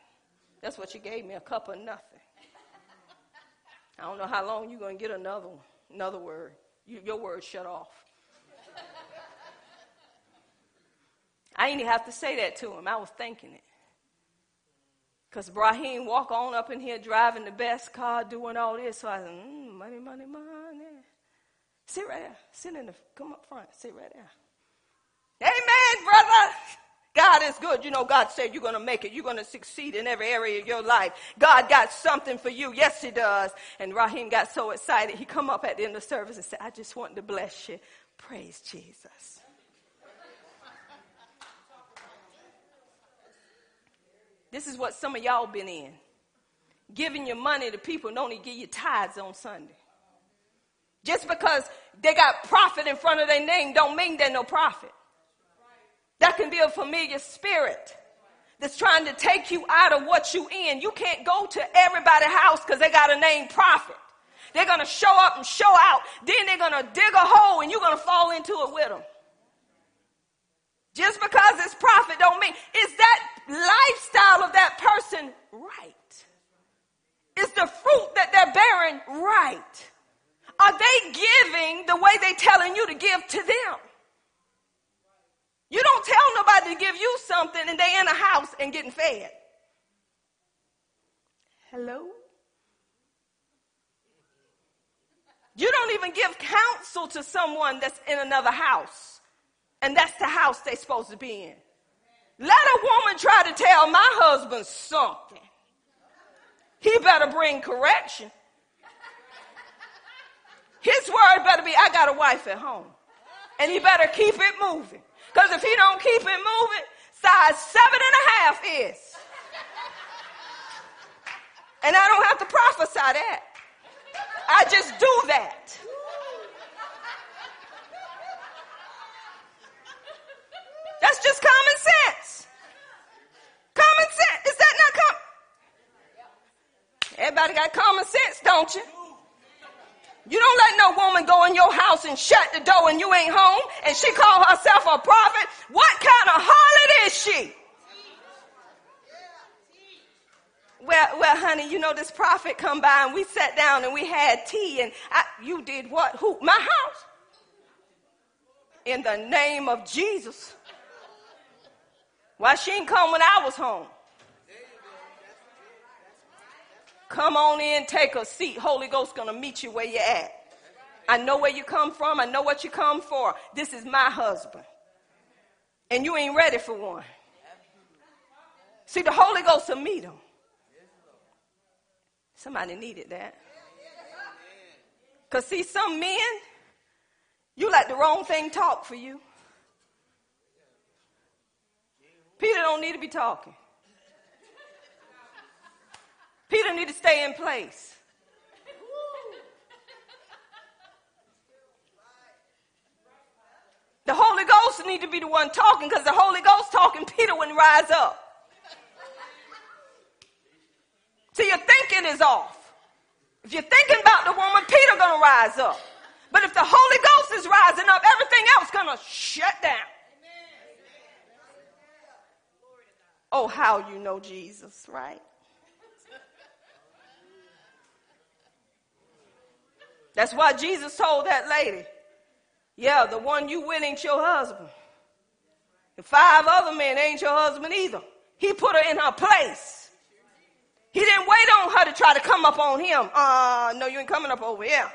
That's what you gave me, a cup of nothing. I don't know how long you're to get another one, another word. You, your word shut off. I didn't even have to say that to him. I was thinking it. Because Brahim walk on up in here driving the best car, doing all this. So I said, mm, money, money, money. Sit right there. Sit in the, come up front. Sit right there. Amen, brother. God is good. You know, God said you're going to make it. You're going to succeed in every area of your life. God got something for you. Yes, he does. And Rahim got so excited. He come up at the end of service and said, I just want to bless you. Praise Jesus. This is what some of y'all been in. Giving your money to people and only give you tithes on Sunday. Just because they got prophet in front of their name don't mean they're no prophet. That can be a familiar spirit that's trying to take you out of what you in. You can't go to everybody's house because they got a name prophet. They're going to show up and show out. Then they're going to dig a hole and you're going to fall into it with them. Just because it's prophet don't mean is that lifestyle of that person right? Is the fruit that they're bearing right? Are they giving the way they telling you to give to them? You don't tell nobody to give you something and they in a house and getting fed. Hello? You don't even give counsel to someone that's in another house and that's the house they're supposed to be in. Let a woman try to tell my husband something. He better bring correction. His word better be, I got a wife at home. And he better keep it moving. Because if he don't keep it moving, size seven and a half is. And I don't have to prophesy that. I just do that. That's just common Everybody got common sense, don't you? You don't let no woman go in your house and shut the door and you ain't home and she call herself a prophet. What kind of harlot is she? Well, well, honey, you know this prophet come by and we sat down and we had tea and I, you did what? Who? My house? In the name of Jesus. Why she ain't come when I was home? Come on in, take a seat. Holy Ghost gonna meet you where you at. I know where you come from. I know what you come for. This is my husband. And you ain't ready for one. See, the Holy Ghost will meet him. Somebody needed that. Because, see, some men, you let the wrong thing talk for you. Peter don't need to be talking. Peter need to stay in place. The Holy Ghost need to be the one talking because the Holy Ghost talking, Peter wouldn't rise up. See, your thinking is off. If you're thinking about the woman, Peter gonna rise up. But if the Holy Ghost is rising up, everything else gonna shut down. Oh, how you know Jesus, right? That's why Jesus told that lady, yeah, the one you with ain't your husband. The five other men ain't your husband either. He put her in her place. He didn't wait on her to try to come up on him. Uh, no, you ain't coming up over here.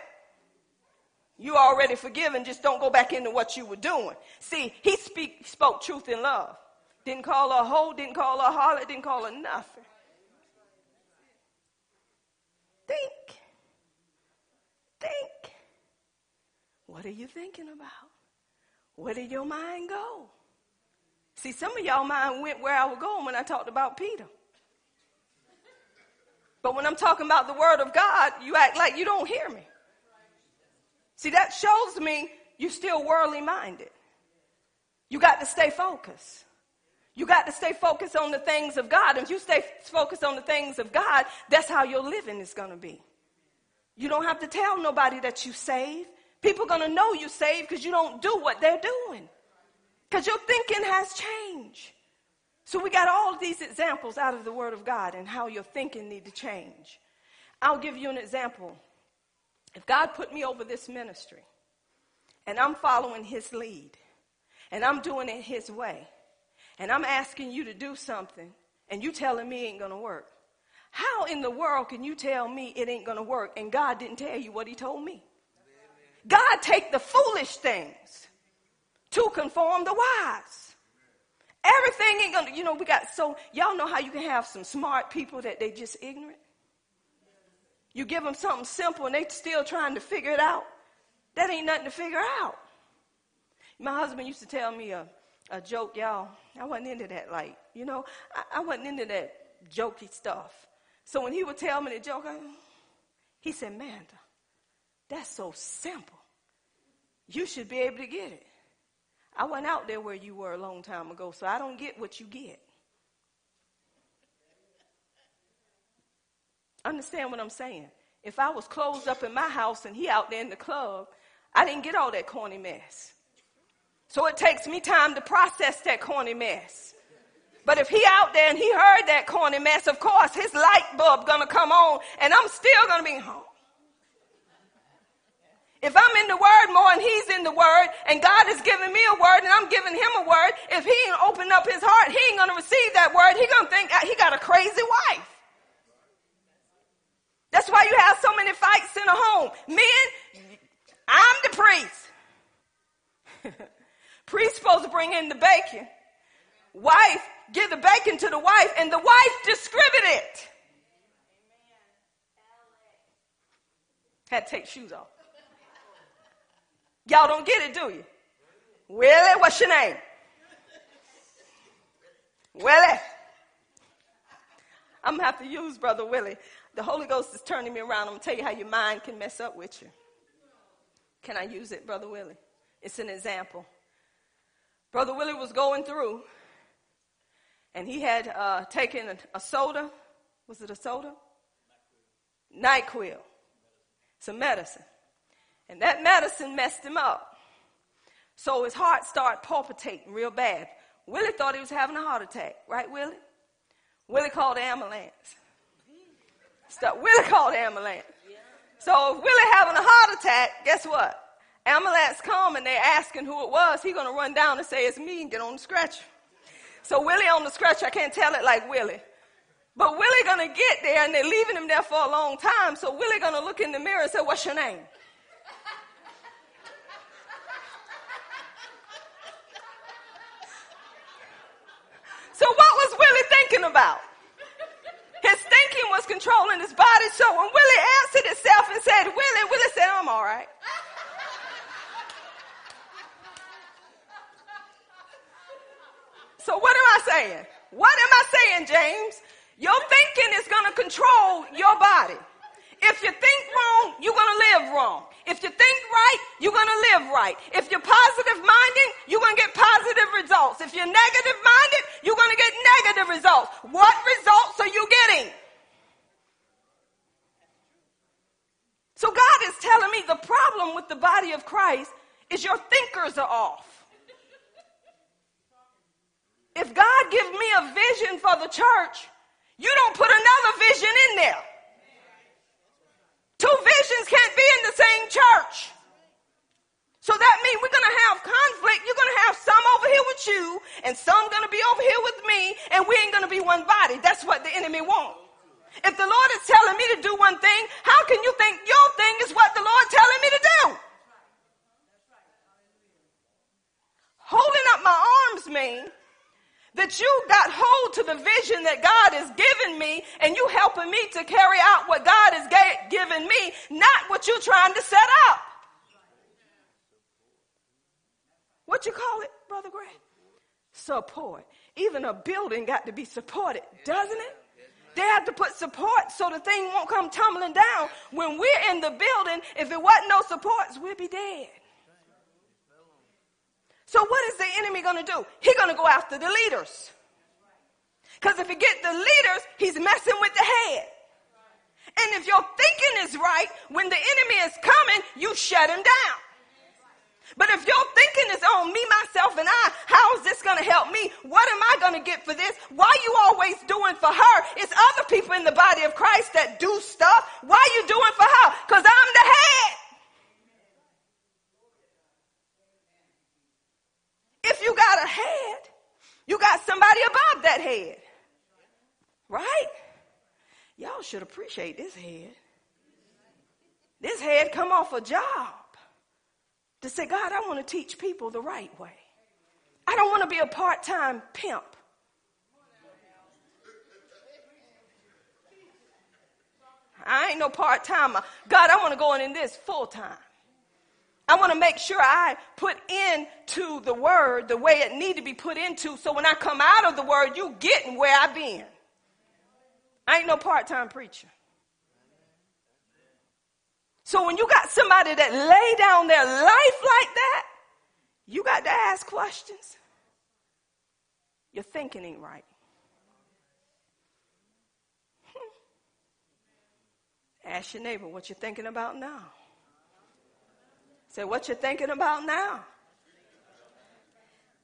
You already forgiven, just don't go back into what you were doing. See, he speak, spoke truth in love. Didn't call her a hoe, didn't call her a harlot, didn't call her nothing. Think. Think. What are you thinking about? Where did your mind go? See, some of y'all mind went where I was going when I talked about Peter. But when I'm talking about the word of God, you act like you don't hear me. See, that shows me you're still worldly minded. You got to stay focused. You got to stay focused on the things of God. If you stay focused on the things of God, that's how your living is going to be. You don't have to tell nobody that you saved. People going to know you saved because you don't do what they're doing. Because your thinking has changed. So we got all these examples out of the Word of God and how your thinking need to change. I'll give you an example. If God put me over this ministry and I'm following His lead and I'm doing it His way and I'm asking you to do something and you telling me it ain't going to work, how in the world can you tell me it ain't going to work and God didn't tell you what he told me? God take the foolish things to conform the wise. Everything ain't gonna, you know, we got so, y'all know how you can have some smart people that they just ignorant? You give them something simple and they still trying to figure it out. That ain't nothing to figure out. My husband used to tell me a, a joke, y'all. I wasn't into that, like, you know, I, I wasn't into that jokey stuff. So when he would tell me the joke, he said, Manda, that's so simple. You should be able to get it. I went out there where you were a long time ago, so I don't get what you get. Understand what I'm saying? If I was closed up in my house and he out there in the club, I didn't get all that corny mess. So it takes me time to process that corny mess. But if he out there and he heard that corny mess, of course his light bulb gonna come on and I'm still gonna be home. If I'm in the word more and he's in the word and God is giving me a word and I'm giving him a word, if he ain't open up his heart, he ain't gonna receive that word. He gonna think ah, he got a crazy wife. That's why you have so many fights in a home. Men, I'm the priest. <laughs> priest supposed to bring in the bacon. Wife, give the bacon to the wife, and the wife distribute it. Had to take shoes off. Y'all don't get it, do you? Willie, what's your name? Willie. I'm gonna have to use Brother Willie. The Holy Ghost is turning me around. I'm to tell you how your mind can mess up with you. Can I use it, Brother Willie? It's an example. Brother Willie was going through, and he had uh, taken a, a soda. Was it a soda? NyQuil. It's a medicine. And that medicine messed him up. So his heart started palpitating real bad. Willie thought he was having a heart attack, right, Willie? Willie called the ambulance. Stop. Willie called the ambulance. So if Willie having a heart attack, guess what? Ambulance come and they're asking who it was. He gonna run down and say it's me and get on the stretcher. So Willie on the stretcher, I can't tell it like Willie. But Willie gonna get there and they're leaving him there for a long time. So Willie gonna look in the mirror and say, what's your name? So what was Willie thinking about? His thinking was controlling his body. So when Willie answered himself and said, Willie, Willie said, I'm all right. So what am I saying? What am I saying, James? Your thinking is going to control your body. If you think wrong, you're going to live wrong. If you think right, you're going to live right. If you're positive minded, you're going to get positive results. If you're negative minded, you're going to get negative results. What results are you getting? So God is telling me the problem with the body of Christ is your thinkers are off. If God gives me a vision for the church, you don't put another vision in there. Two visions can't be in the same church. So that means we're going to have conflict. You're going to have some over here with you and some going to be over here with me and we ain't going to be one body. That's what the enemy wants. If the Lord is telling me to do one thing, how can you think your thing is what the Lord telling me to do? Holding up my arms mean that you got hold to the vision that God has given me and you helping me to carry out what God has ga- given me, not what you're trying to set up. What you call it, Brother Gray? Support. Even a building got to be supported, doesn't it? They have to put support so the thing won't come tumbling down. When we're in the building, if it wasn't no supports, we'd be dead. So what is the enemy going to do? He's going to go after the leaders. Because if he get the leaders, he's messing with the head. And if your thinking is right, when the enemy is coming, you shut him down. But if your thinking is on me, myself, and I, how is this going to help me? What am I going to get for this? Why are you always doing for her? It's other people in the body of Christ that do stuff. Why are you doing for her? Because I'm the head. If you got a head, you got somebody above that head. Right? Y'all should appreciate this head. This head come off a job to say, God, I want to teach people the right way. I don't want to be a part-time pimp. I ain't no part-timer. God, I want to go in, in this full-time. I want to make sure I put into the word the way it need to be put into so when I come out of the word, you getting where I've been. I ain't no part-time preacher. So when you got somebody that lay down their life like that, you got to ask questions. Your thinking ain't right. <laughs> Ask your neighbor what you're thinking about now. Say, what you thinking about now?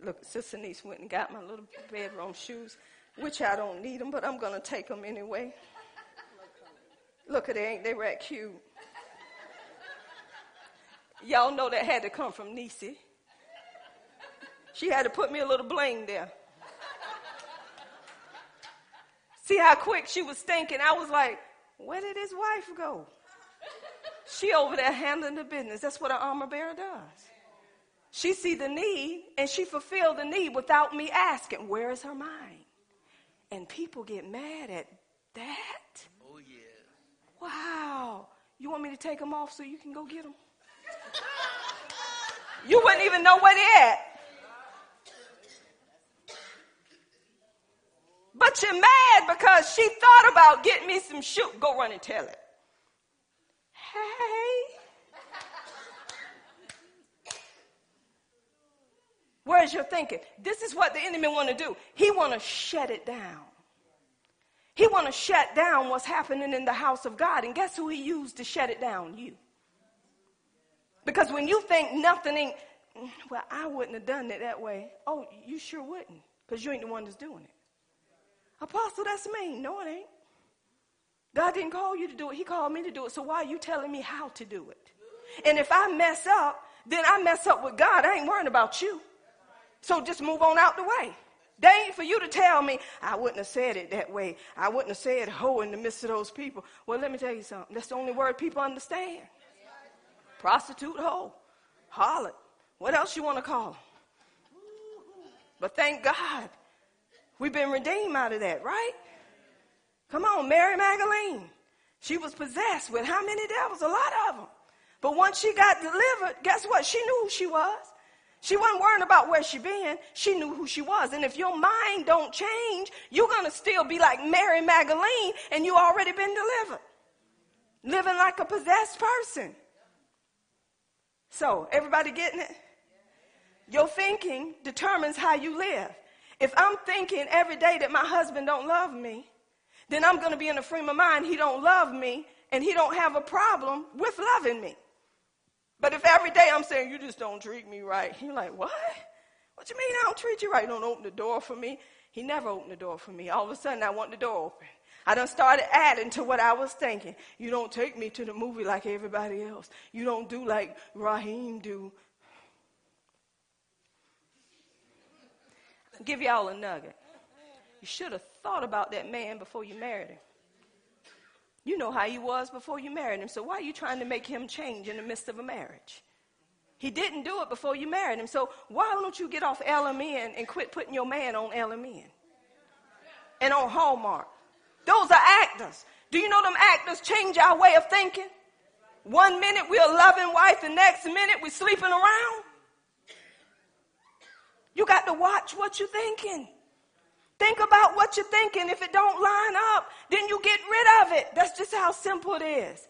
Look, Sister Niece went and got my little bedroom shoes, which I don't need them, but I'm going to take them anyway. Look at they ain't they rat cute. Y'all know that had to come from Nisi. She had to put me a little bling there. See how quick she was thinking. I was like, where did his wife go? She over there handling the business. That's what an armor bearer does. She see the need and she fulfill the need without me asking, where is her mind? And people get mad at that. Oh, yeah. Wow. You want me to take them off so you can go get them? <laughs> You wouldn't even know where they at. But you're mad because she thought about getting me some shoe. Go run and tell it. Where's your thinking? This is what the enemy want to do. He want to shut it down. He want to shut down what's happening in the house of God. And guess who he used to shut it down? You. Because when you think nothing ain't, well, I wouldn't have done it that way. Oh, you sure wouldn't. Because you ain't the one that's doing it. Apostle, that's me. No, it ain't. God didn't call you to do it. He called me to do it. So why are you telling me how to do it? And if I mess up, then I mess up with God. I ain't worrying about you. So just move on out the way. They ain't for you to tell me, I wouldn't have said it that way. I wouldn't have said ho in the midst of those people. Well, let me tell you something. That's the only word people understand. Prostitute, hoe, harlot. What else you want to call them? But thank God we've been redeemed out of that, right? Come on, Mary Magdalene. She was possessed with how many devils? A lot of them. But once she got delivered, guess what? She knew who she was. She wasn't worrying about where she been. She knew who she was. And if your mind don't change, you're going to still be like Mary Magdalene and you already been delivered. Living like a possessed person. So, everybody getting it? Your thinking determines how you live. If I'm thinking every day that my husband don't love me, then I'm going to be in a frame of mind he don't love me and he don't have a problem with loving me. But if every day I'm saying, you just don't treat me right, you're like, what? What you mean I don't treat you right? You don't open the door for me? He never opened the door for me. All of a sudden, I want the door open. I done started adding to what I was thinking. You don't take me to the movie like everybody else. You don't do like Raheem do. I'll give y'all a nugget. You should have thought about that man before you married him. You know how he was before you married him. So why are you trying to make him change in the midst of a marriage? He didn't do it before you married him. So why don't you get off LMN and quit putting your man on LMN and on Hallmark? Those are actors. Do you know them actors change our way of thinking? One minute we're a loving wife, the next minute we're sleeping around. You got to watch what you're thinking. Think about what you're thinking. If it don't line up, then you get rid of it. That's just how simple it is.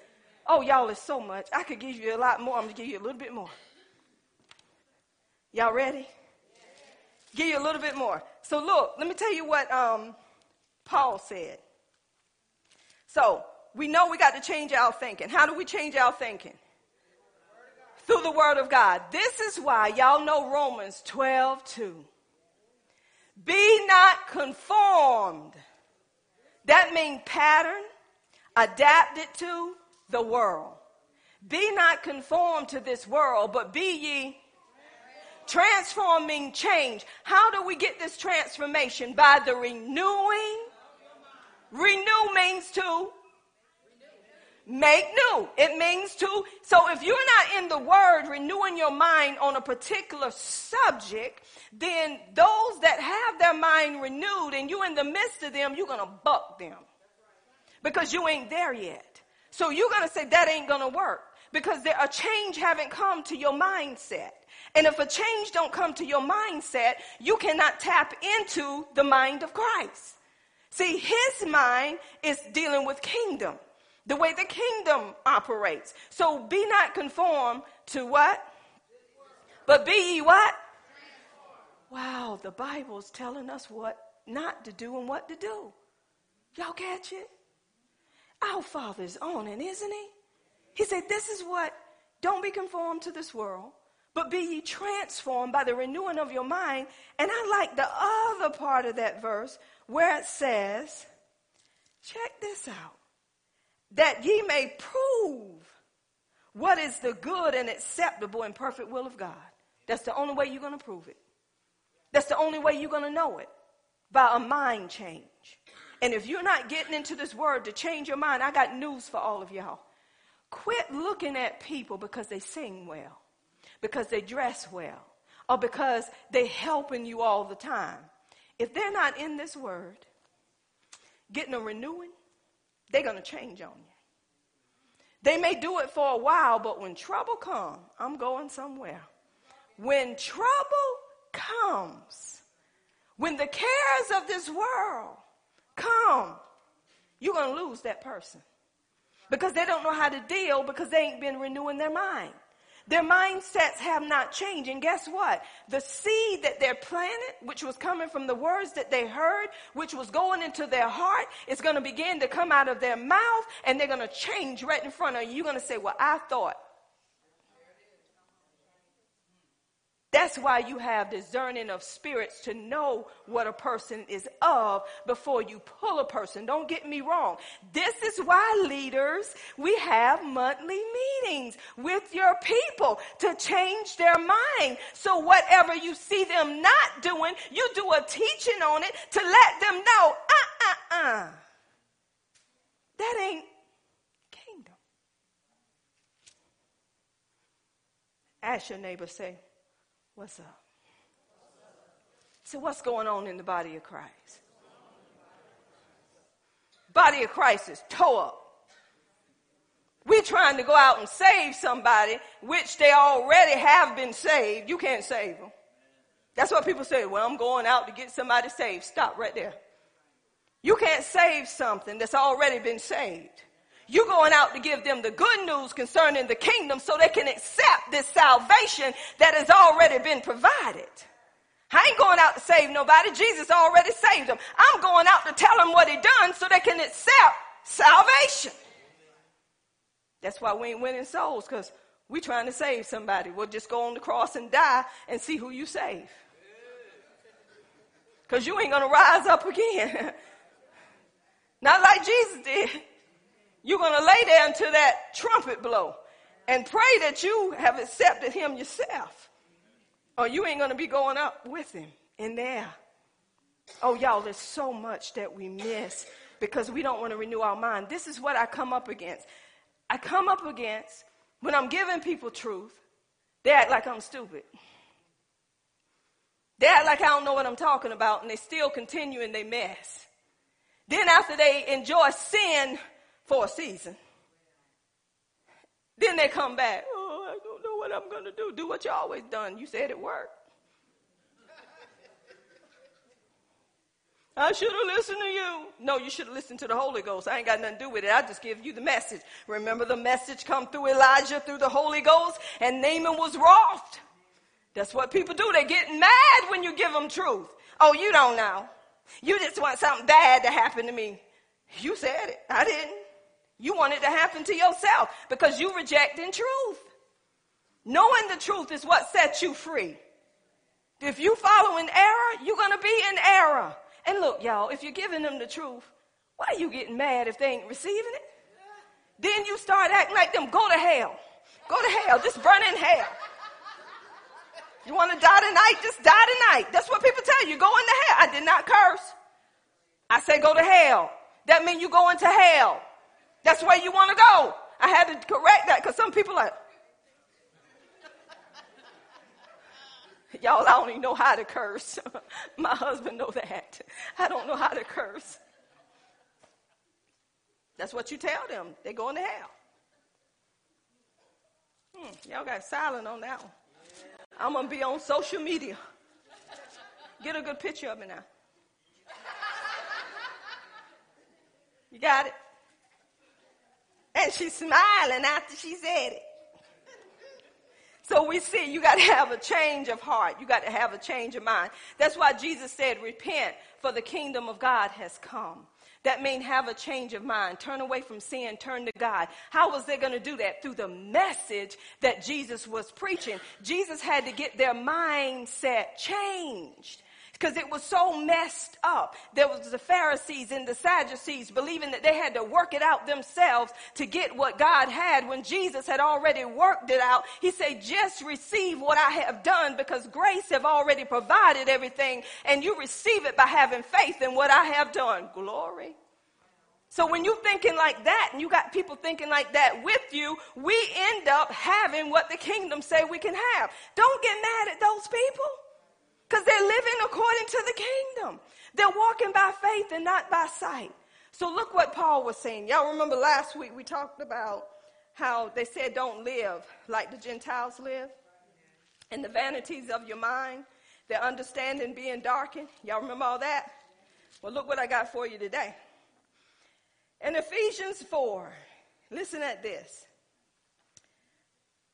Oh, y'all, it's so much. I could give you a lot more. I'm going to give you a little bit more. Y'all ready? Give you a little bit more. So, look, let me tell you what um, Paul said. So, we know we got to change our thinking. How do we change our thinking? Through the Word of God. This is why y'all know Romans 12 2. Be not conformed. That means pattern, adapted to the world. Be not conformed to this world, but be ye transforming change. How do we get this transformation? By the renewing. Renew means to make new. It means to. So if you're not in the word renewing your mind on a particular subject, then those that have their mind renewed and you in the midst of them, you're going to buck them because you ain't there yet. So you're going to say that ain't going to work because there, a change haven't come to your mindset. And if a change don't come to your mindset, you cannot tap into the mind of Christ. See, his mind is dealing with kingdom the way the kingdom operates. So be not conformed to what? But be ye what? Wow, the Bible's telling us what not to do and what to do. Y'all catch it? Our Father's on it, isn't he? He said, This is what, don't be conformed to this world, but be ye transformed by the renewing of your mind. And I like the other part of that verse where it says, check this out that ye may prove what is the good and acceptable and perfect will of God. That's the only way you're going to prove it. That's the only way you're going to know it by a mind change. And if you're not getting into this word to change your mind, I got news for all of y'all. Quit looking at people because they sing well, because they dress well, or because they're helping you all the time. If they're not in this word, getting a renewing, they're going to change on you. They may do it for a while, but when trouble comes, I'm going somewhere. When trouble comes, when the cares of this world come, you're going to lose that person because they don't know how to deal because they ain't been renewing their mind. Their mindsets have not changed. And guess what? The seed that they're planted, which was coming from the words that they heard, which was going into their heart, is going to begin to come out of their mouth and they're going to change right in front of you. You're going to say, Well, I thought That's why you have discerning of spirits to know what a person is of before you pull a person. Don't get me wrong. This is why leaders, we have monthly meetings with your people to change their mind. So whatever you see them not doing, you do a teaching on it to let them know, uh, uh, uh. That ain't kingdom. Ask your neighbor, say, What's up? So, what's going on in the body of Christ? Body of Christ is toe up. We're trying to go out and save somebody, which they already have been saved. You can't save them. That's what people say. Well, I'm going out to get somebody saved. Stop right there. You can't save something that's already been saved. You're going out to give them the good news concerning the kingdom so they can accept this salvation that has already been provided. I ain't going out to save nobody. Jesus already saved them. I'm going out to tell them what he done so they can accept salvation. That's why we ain't winning souls because we trying to save somebody. We'll just go on the cross and die and see who you save. Because you ain't going to rise up again. <laughs> Not like Jesus did. You're going to lay there until that trumpet blow and pray that you have accepted him yourself. Or you ain't going to be going up with him in there. Oh, y'all, there's so much that we miss because we don't want to renew our mind. This is what I come up against. I come up against when I'm giving people truth, they act like I'm stupid. They act like I don't know what I'm talking about and they still continue in their mess. Then after they enjoy sin for a season. Then they come back. Oh, I don't know what I'm going to do. Do what you always done. You said it worked. I should have listened to you. No, you should have listened to the Holy Ghost. I ain't got nothing to do with it. I just give you the message. Remember the message come through Elijah through the Holy Ghost and Naaman was wroth. That's what people do. They get mad when you give them truth. Oh, you don't know. You just want something bad to happen to me. You said it. I didn't. You want it to happen to yourself because you rejecting truth. Knowing the truth is what sets you free. If you follow in error, you're going to be in error. And look, y'all, if you're giving them the truth, why are you getting mad if they ain't receiving it? Then you start acting like them. Go to hell. Go to hell. Just burn in hell. You want to die tonight? Just die tonight. That's what people tell you. Go into hell. I did not curse. I say go to hell. That means you go into hell. That's where you want to go. I had to correct that because some people are. Y'all, I don't even know how to curse. <laughs> My husband know that. I don't know how to curse. That's what you tell them. They're going to hell. Hmm, y'all got silent on that one. I'm going to be on social media. Get a good picture of me now. You got it? And she's smiling after she said it. So we see you got to have a change of heart. You got to have a change of mind. That's why Jesus said, repent for the kingdom of God has come. That means have a change of mind. Turn away from sin, turn to God. How was they going to do that? Through the message that Jesus was preaching. Jesus had to get their mindset changed because it was so messed up. There was the Pharisees and the Sadducees believing that they had to work it out themselves to get what God had when Jesus had already worked it out. He said, just receive what I have done because grace have already provided everything and you receive it by having faith in what I have done. Glory. So when you're thinking like that and you got people thinking like that with you, we end up having what the kingdom say we can have. Don't get mad at those people. Because they're living according to the kingdom. They're walking by faith and not by sight. So look what Paul was saying. Y'all remember last week we talked about how they said don't live like the Gentiles live and the vanities of your mind, their understanding being darkened. Y'all remember all that? Well, look what I got for you today. In Ephesians 4, listen at this.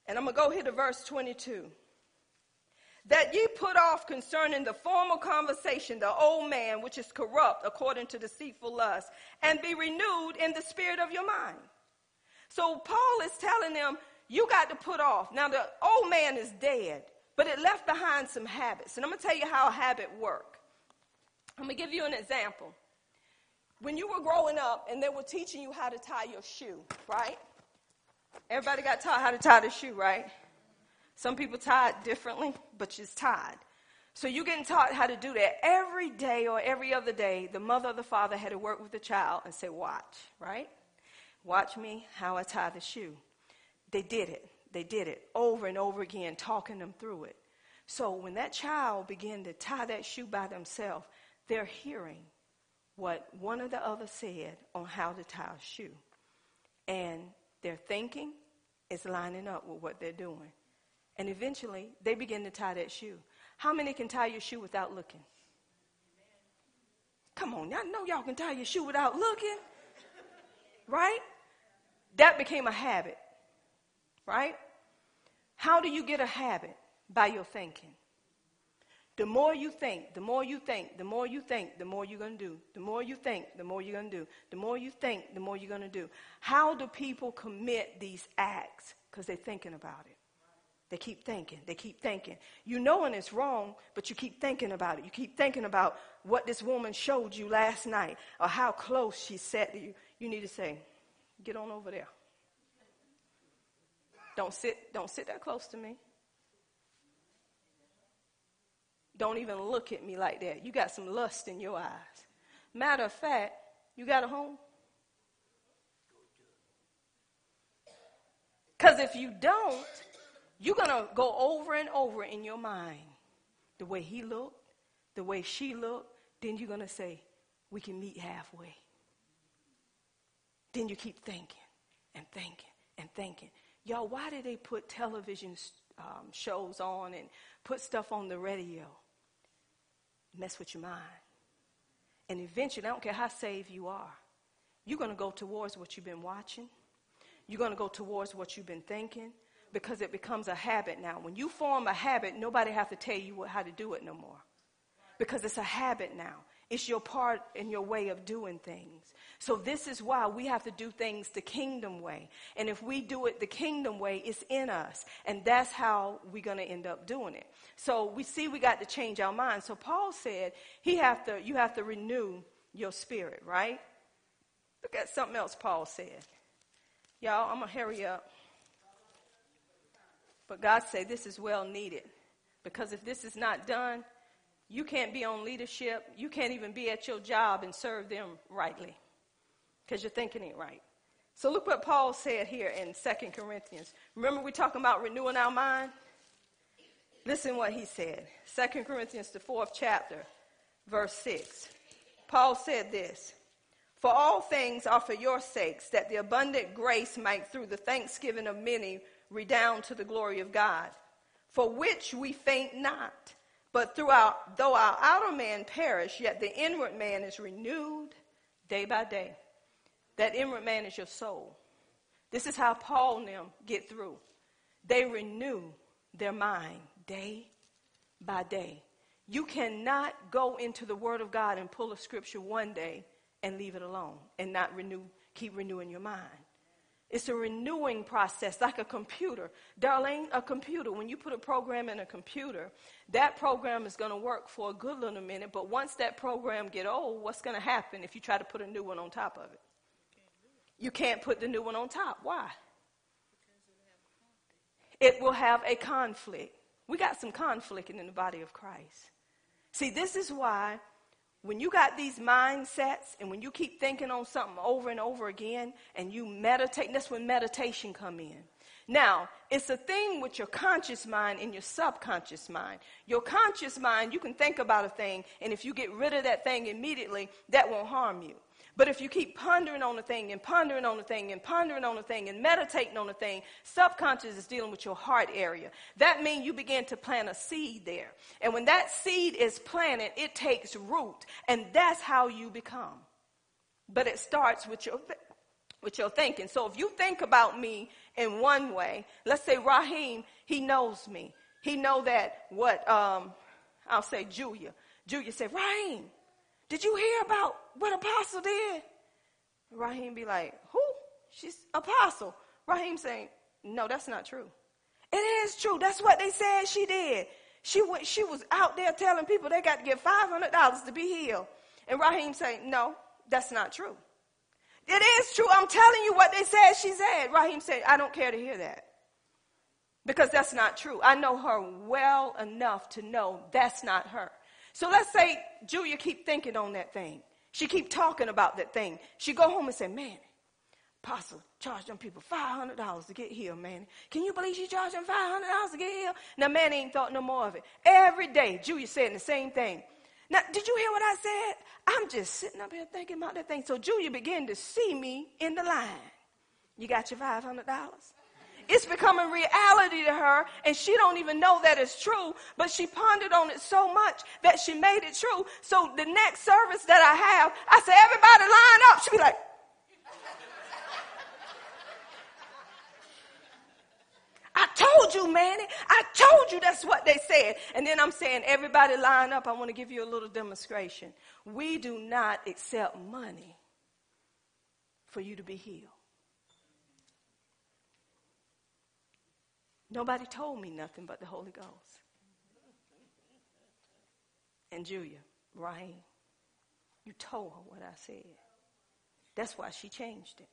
And I'm going to go here to verse 22. That ye put off concerning the former conversation the old man which is corrupt according to deceitful lust, and be renewed in the spirit of your mind. So Paul is telling them, you got to put off. Now the old man is dead, but it left behind some habits. And I'm to tell you how a habit work. I'm to give you an example. When you were growing up and they were teaching you how to tie your shoe, right? Everybody got taught how to tie the shoe, right? Some people tie it differently, but it's tied. So you're getting taught how to do that. Every day or every other day, the mother or the father had to work with the child and say, Watch, right? Watch me how I tie the shoe. They did it. They did it over and over again, talking them through it. So when that child began to tie that shoe by themselves, they're hearing what one or the other said on how to tie a shoe. And their thinking is lining up with what they're doing. And eventually, they begin to tie that shoe. How many can tie your shoe without looking? Come on, I know y'all can tie your shoe without looking. Right? That became a habit. Right? How do you get a habit? By your thinking. The more you think, the more you think, the more you think, the more you're going to do. The more you think, the more you're going to do. The more you think, the more you're going to do. How do people commit these acts? Because they're thinking about it. They keep thinking. They keep thinking. You know when it's wrong, but you keep thinking about it. You keep thinking about what this woman showed you last night or how close she sat to you. You need to say, get on over there. Don't sit, don't sit that close to me. Don't even look at me like that. You got some lust in your eyes. Matter of fact, you got a home? Because if you don't, you're going to go over and over in your mind the way he looked, the way she looked. Then you're going to say, we can meet halfway. Then you keep thinking and thinking and thinking. Y'all, why did they put television um, shows on and put stuff on the radio? Mess with your mind. And eventually, I don't care how saved you are, you're going to go towards what you've been watching. You're going to go towards what you've been thinking because it becomes a habit now. When you form a habit, nobody has to tell you how to do it no more. Because it's a habit now. It's your part and your way of doing things. So this is why we have to do things the kingdom way. And if we do it the kingdom way, it's in us. And that's how we're going to end up doing it. So we see we got to change our minds. So Paul said he have to, you have to renew your spirit, right? Look at something else Paul said. Y'all, I'm going to hurry up. But God said this is well needed. Because if this is not done, you can't be on leadership. You can't even be at your job and serve them rightly because you're thinking it right. So look what Paul said here in Second Corinthians. Remember we're talking about renewing our mind? Listen what he said. Second Corinthians, the fourth chapter, verse 6. Paul said this For all things are for your sakes, that the abundant grace might, through the thanksgiving of many, redound to the glory of God, for which we faint not. But throughout, though our outer man perish, yet the inward man is renewed day by day. That inward man is your soul. This is how Paul and them get through. They renew their mind day by day. You cannot go into the Word of God and pull a scripture one day and leave it alone and not renew, keep renewing your mind. It's a renewing process, like a computer. Darlene, a computer, when you put a program in a computer, that program is going to work for a good little minute, but once that program get old, what's going to happen if you try to put a new one on top of it? You can't put the new one on top. Why? It will have a conflict. We got some conflict in the body of Christ. See, this is why when you got these mindsets and when you keep thinking on something over and over again and you meditate, that's when meditation come in. Now, it's a thing with your conscious mind and your subconscious mind. Your conscious mind, you can think about a thing, and if you get rid of that thing immediately, that won't harm you. But if you keep pondering on the thing and pondering on the thing and pondering on the thing and meditating on the thing, subconscious is dealing with your heart area. That means you begin to plant a seed there. And when that seed is planted, it takes root. And that's how you become. but it starts with your with your thinking. So if you think about me in one way, let's say Raheem, he knows me. He know that what um, I'll say Julia. Julia said, Raheem, did you hear about what Apostle did? Raheem be like, who? She's Apostle. Raheem saying, no, that's not true. It is true. That's what they said she did. She went, she was out there telling people they got to get $500 to be healed. And Raheem saying, no, that's not true. It is true. I'm telling you what they said she said. Raheem said, I don't care to hear that. Because that's not true. I know her well enough to know that's not her. So let's say Julia keep thinking on that thing. She keep talking about that thing. She go home and say, man, Apostle charged them people $500 to get healed, man. Can you believe she charged them $500 to get healed? Now, man ain't thought no more of it. Every day, Julia saying the same thing. Now, did you hear what I said? I'm just sitting up here thinking about that thing. So Julia began to see me in the line. You got your $500? It's becoming reality to her, and she don't even know that it's true, but she pondered on it so much that she made it true. So the next service that I have, I say, everybody line up. She be like, I told you, Manny. I told you that's what they said. And then I'm saying, everybody line up. I want to give you a little demonstration. We do not accept money for you to be healed. Nobody told me nothing but the Holy Ghost. And Julia, Ryan, you told her what I said. That's why she changed it.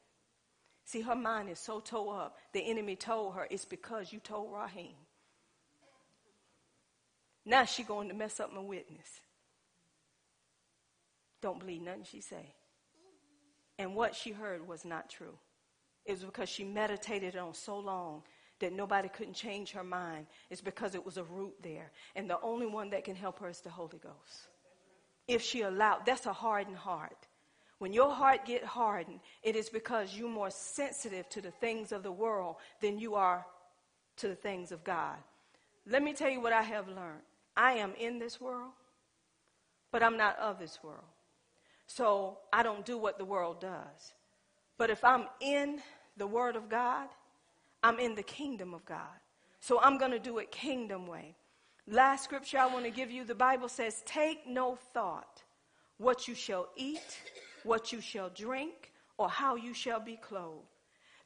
See, her mind is so tore up. The enemy told her it's because you told Raheem. Now she going to mess up my witness. Don't believe nothing she say. And what she heard was not true. It was because she meditated on so long that nobody couldn't change her mind. is because it was a root there. And the only one that can help her is the Holy Ghost. If she allowed, that's a hardened heart. When your heart get hardened, it is because you're more sensitive to the things of the world than you are to the things of God. Let me tell you what I have learned. I am in this world, but I'm not of this world. So I don't do what the world does. But if I'm in the Word of God, I'm in the kingdom of God. So I'm going to do it kingdom way. Last scripture I want to give you the Bible says, Take no thought what you shall eat what you shall drink, or how you shall be clothed.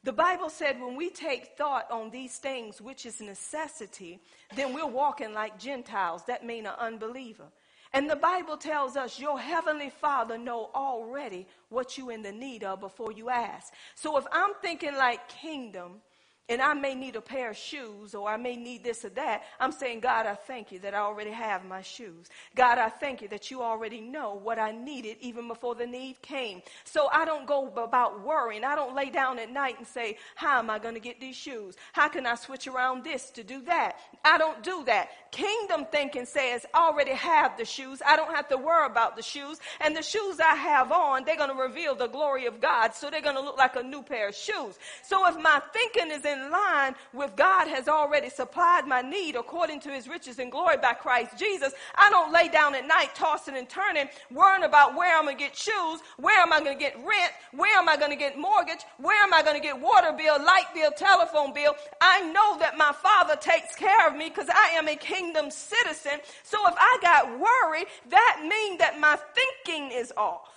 The Bible said when we take thought on these things, which is necessity, then we're walking like Gentiles. That mean an unbeliever. And the Bible tells us your heavenly Father know already what you in the need of before you ask. So if I'm thinking like kingdom, and I may need a pair of shoes or I may need this or that, I'm saying, God, I thank you that I already have my shoes. God, I thank you that you already know what I needed even before the need came. So I don't go about worrying. I don't lay down at night and say, how am I going to get these shoes? How can I switch around this to do that? I don't do that. Kingdom thinking says, I already have the shoes. I don't have to worry about the shoes. And the shoes I have on, they're going to reveal the glory of God. So they're going to look like a new pair of shoes. So if my thinking is in in line with God has already supplied my need according to his riches and glory by Christ Jesus. I don't lay down at night tossing and turning, worrying about where I'm going to get shoes, where am I going to get rent, where am I going to get mortgage, where am I going to get water bill, light bill, telephone bill. I know that my father takes care of me because I am a kingdom citizen. So if I got worried, that means that my thinking is off.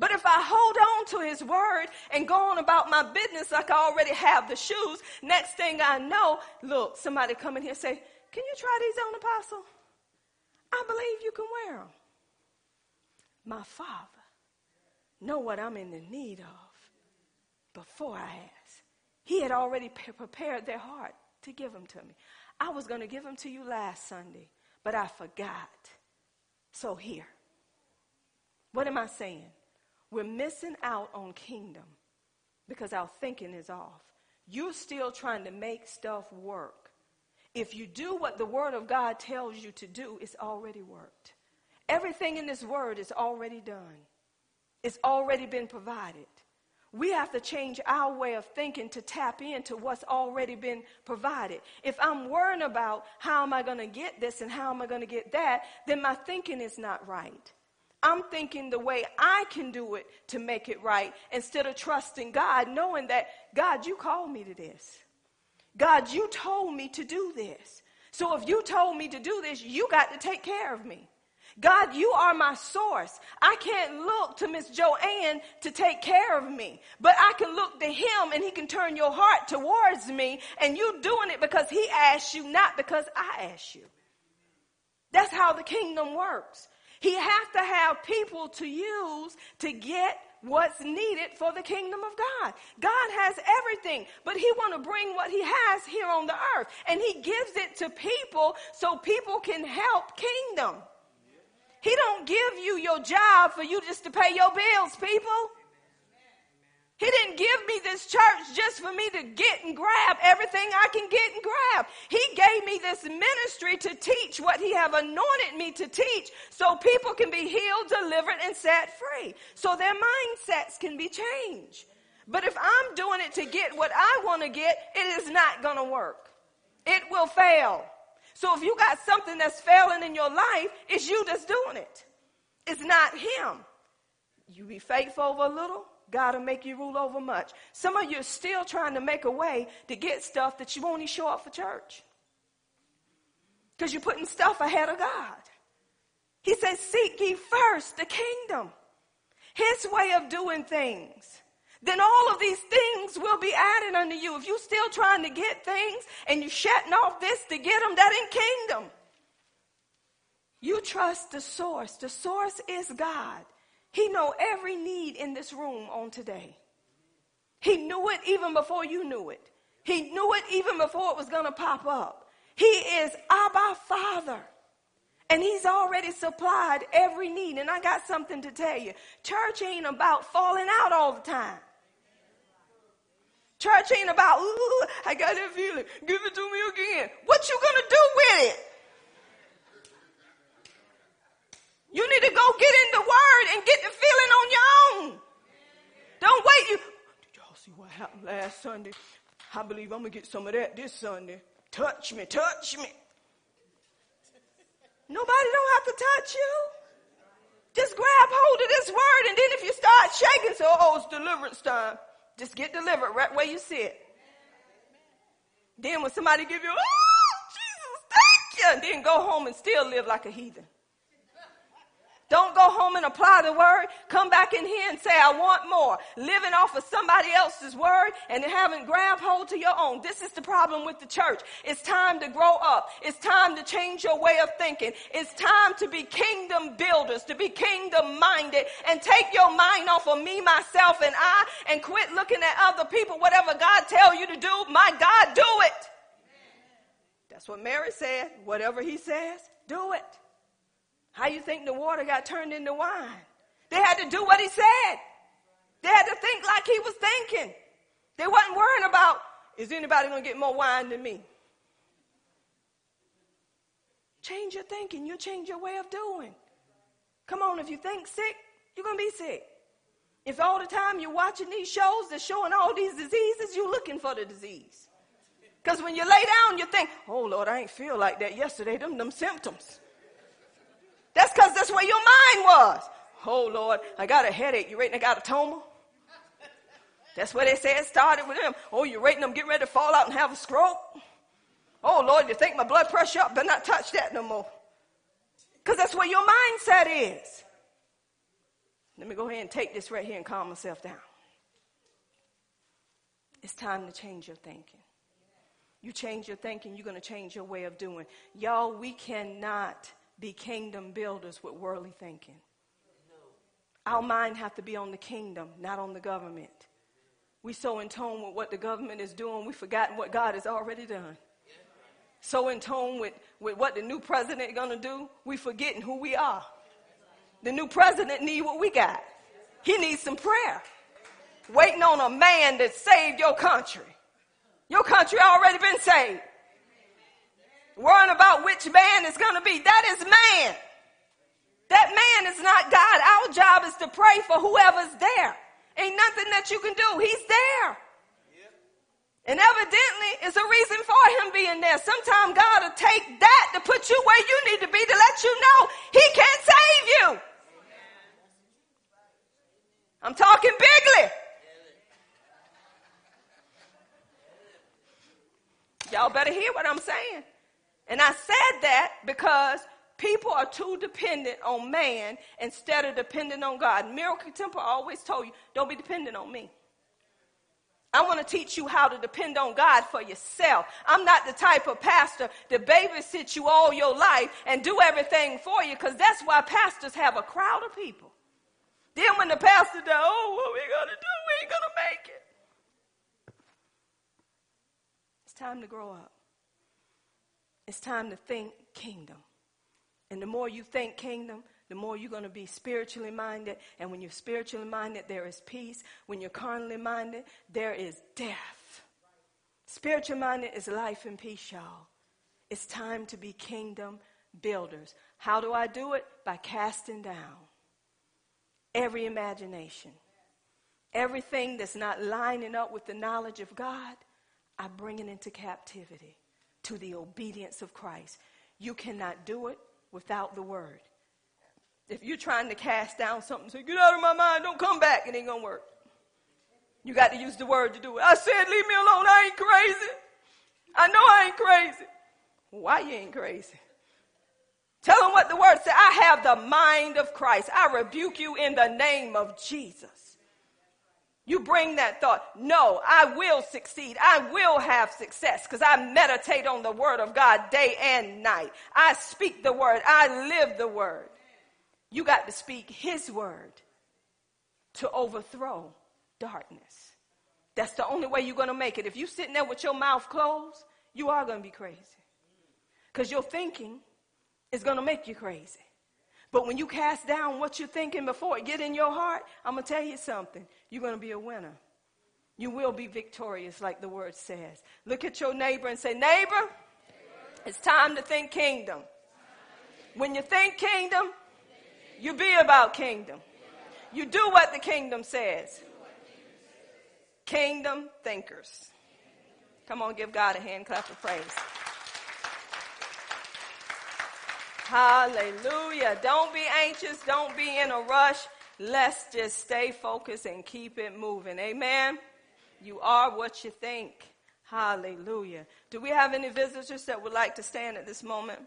But if I hold on to his word and go on about my business like I already have the shoes, next thing I know, look, somebody come in here say, Can you try these on, Apostle? I believe you can wear them. My Father know what I'm in the need of before I ask. He had already prepared their heart to give them to me. I was going to give them to you last Sunday, but I forgot. So here. What am I saying? We're missing out on kingdom because our thinking is off. You're still trying to make stuff work. If you do what the Word of God tells you to do, it's already worked. Everything in this Word is already done, it's already been provided. We have to change our way of thinking to tap into what's already been provided. If I'm worrying about how am I going to get this and how am I going to get that, then my thinking is not right. I'm thinking the way I can do it to make it right instead of trusting God, knowing that, God, you called me to this. God, you told me to do this. So if you told me to do this, you got to take care of me. God, you are my source. I can't look to Miss Joanne to take care of me, but I can look to him and he can turn your heart towards me and you doing it because he asked you, not because I asked you. That's how the kingdom works. He has to have people to use to get what's needed for the kingdom of God. God has everything, but he want to bring what he has here on the earth and he gives it to people so people can help kingdom. He don't give you your job for you just to pay your bills, people. He didn't give me this church just for me to get and grab everything I can get and grab. He gave me this ministry to teach what he have anointed me to teach so people can be healed, delivered, and set free. So their mindsets can be changed. But if I'm doing it to get what I want to get, it is not going to work. It will fail. So if you got something that's failing in your life, it's you that's doing it. It's not him. You be faithful over a little, God will make you rule over much. Some of you are still trying to make a way to get stuff that you won't even show up for church. Because you're putting stuff ahead of God. He says, seek ye first the kingdom, his way of doing things then all of these things will be added unto you. If you're still trying to get things and you're shutting off this to get them, that ain't kingdom. You trust the source. The source is God. He know every need in this room on today. He knew it even before you knew it. He knew it even before it was going to pop up. He is Abba Father. And he's already supplied every need. And I got something to tell you. Church ain't about falling out all the time. Church ain't about, ooh, I got that feeling. Give it to me again. What you gonna do with it? You need to go get in the word and get the feeling on your own. Don't wait. You, did y'all see what happened last Sunday? I believe I'm gonna get some of that this Sunday. Touch me, touch me. Nobody don't have to touch you. Just grab hold of this word and then if you start shaking, so oh, it's deliverance time. Just get delivered right where you sit. Then when somebody give you, oh, Jesus, thank you, and then go home and still live like a heathen. Don't go home and apply the word. Come back in here and say, I want more. Living off of somebody else's word and haven't grabbed hold to your own. This is the problem with the church. It's time to grow up. It's time to change your way of thinking. It's time to be kingdom builders, to be kingdom minded and take your mind off of me, myself, and I and quit looking at other people. Whatever God tell you to do, my God, do it. That's what Mary said. Whatever he says, do it. How you think the water got turned into wine? They had to do what he said. They had to think like he was thinking. They wasn't worrying about, is anybody going to get more wine than me? Change your thinking. You'll change your way of doing. Come on, if you think sick, you're going to be sick. If all the time you're watching these shows that's showing all these diseases, you're looking for the disease. Because when you lay down, you think, oh Lord, I ain't feel like that yesterday, them, them symptoms. That's because that's where your mind was. Oh Lord, I got a headache. You rating I got a toma? That's where they say it started with them. Oh, you're rating them, get ready to fall out and have a stroke. Oh Lord, you think my blood pressure up? Better not touch that no more. Because that's where your mindset is. Let me go ahead and take this right here and calm myself down. It's time to change your thinking. You change your thinking, you're going to change your way of doing. Y'all, we cannot be kingdom builders with worldly thinking. Our mind have to be on the kingdom, not on the government. We so in tune with what the government is doing, we've forgotten what God has already done. So in tune with, with what the new president gonna do, we forgetting who we are. The new president need what we got. He needs some prayer. Waiting on a man that saved your country. Your country already been saved worrying about which man is going to be. That is man. That man is not God. Our job is to pray for whoever's there. Ain't nothing that you can do. He's there. And evidently, it's a reason for him being there. Sometimes God will take that to put you where you need to be to let you know he can't save you. I'm talking bigly. Y'all better hear what I'm saying. And I said that because people are too dependent on man instead of depending on God. Miracle Temple always told you, don't be dependent on me. I want to teach you how to depend on God for yourself. I'm not the type of pastor to babysit you all your life and do everything for you because that's why pastors have a crowd of people. Then when the pastor does, oh, what are we going to do? We ain't going to make it. It's time to grow up. It's time to think kingdom. And the more you think kingdom, the more you're going to be spiritually minded. And when you're spiritually minded, there is peace. When you're carnally minded, there is death. Spiritual minded is life and peace, y'all. It's time to be kingdom builders. How do I do it? By casting down every imagination, everything that's not lining up with the knowledge of God. I bring it into captivity to the obedience of Christ. You cannot do it without the word. If you're trying to cast down something, say, get out of my mind, don't come back, it ain't gonna work. You got to use the word to do it. I said, leave me alone, I ain't crazy. I know I ain't crazy. Why you ain't crazy? Tell them what the word said. I have the mind of Christ. I rebuke you in the name of Jesus. You bring that thought. No, I will succeed. I will have success because I meditate on the word of God day and night. I speak the word. I live the word. You got to speak his word to overthrow darkness. That's the only way you're going to make it. If you're sitting there with your mouth closed, you are going to be crazy. Because your thinking is going to make you crazy. But when you cast down what you're thinking before it get in your heart, I'm going to tell you something. You're going to be a winner. You will be victorious, like the word says. Look at your neighbor and say, Neighbor, it's time to think kingdom. When you think kingdom, you be about kingdom. You do what the kingdom says. Kingdom thinkers. Come on, give God a hand clap of praise. Hallelujah. Don't be anxious. Don't be in a rush. Let's just stay focused and keep it moving. Amen. You are what you think. Hallelujah. Do we have any visitors that would like to stand at this moment?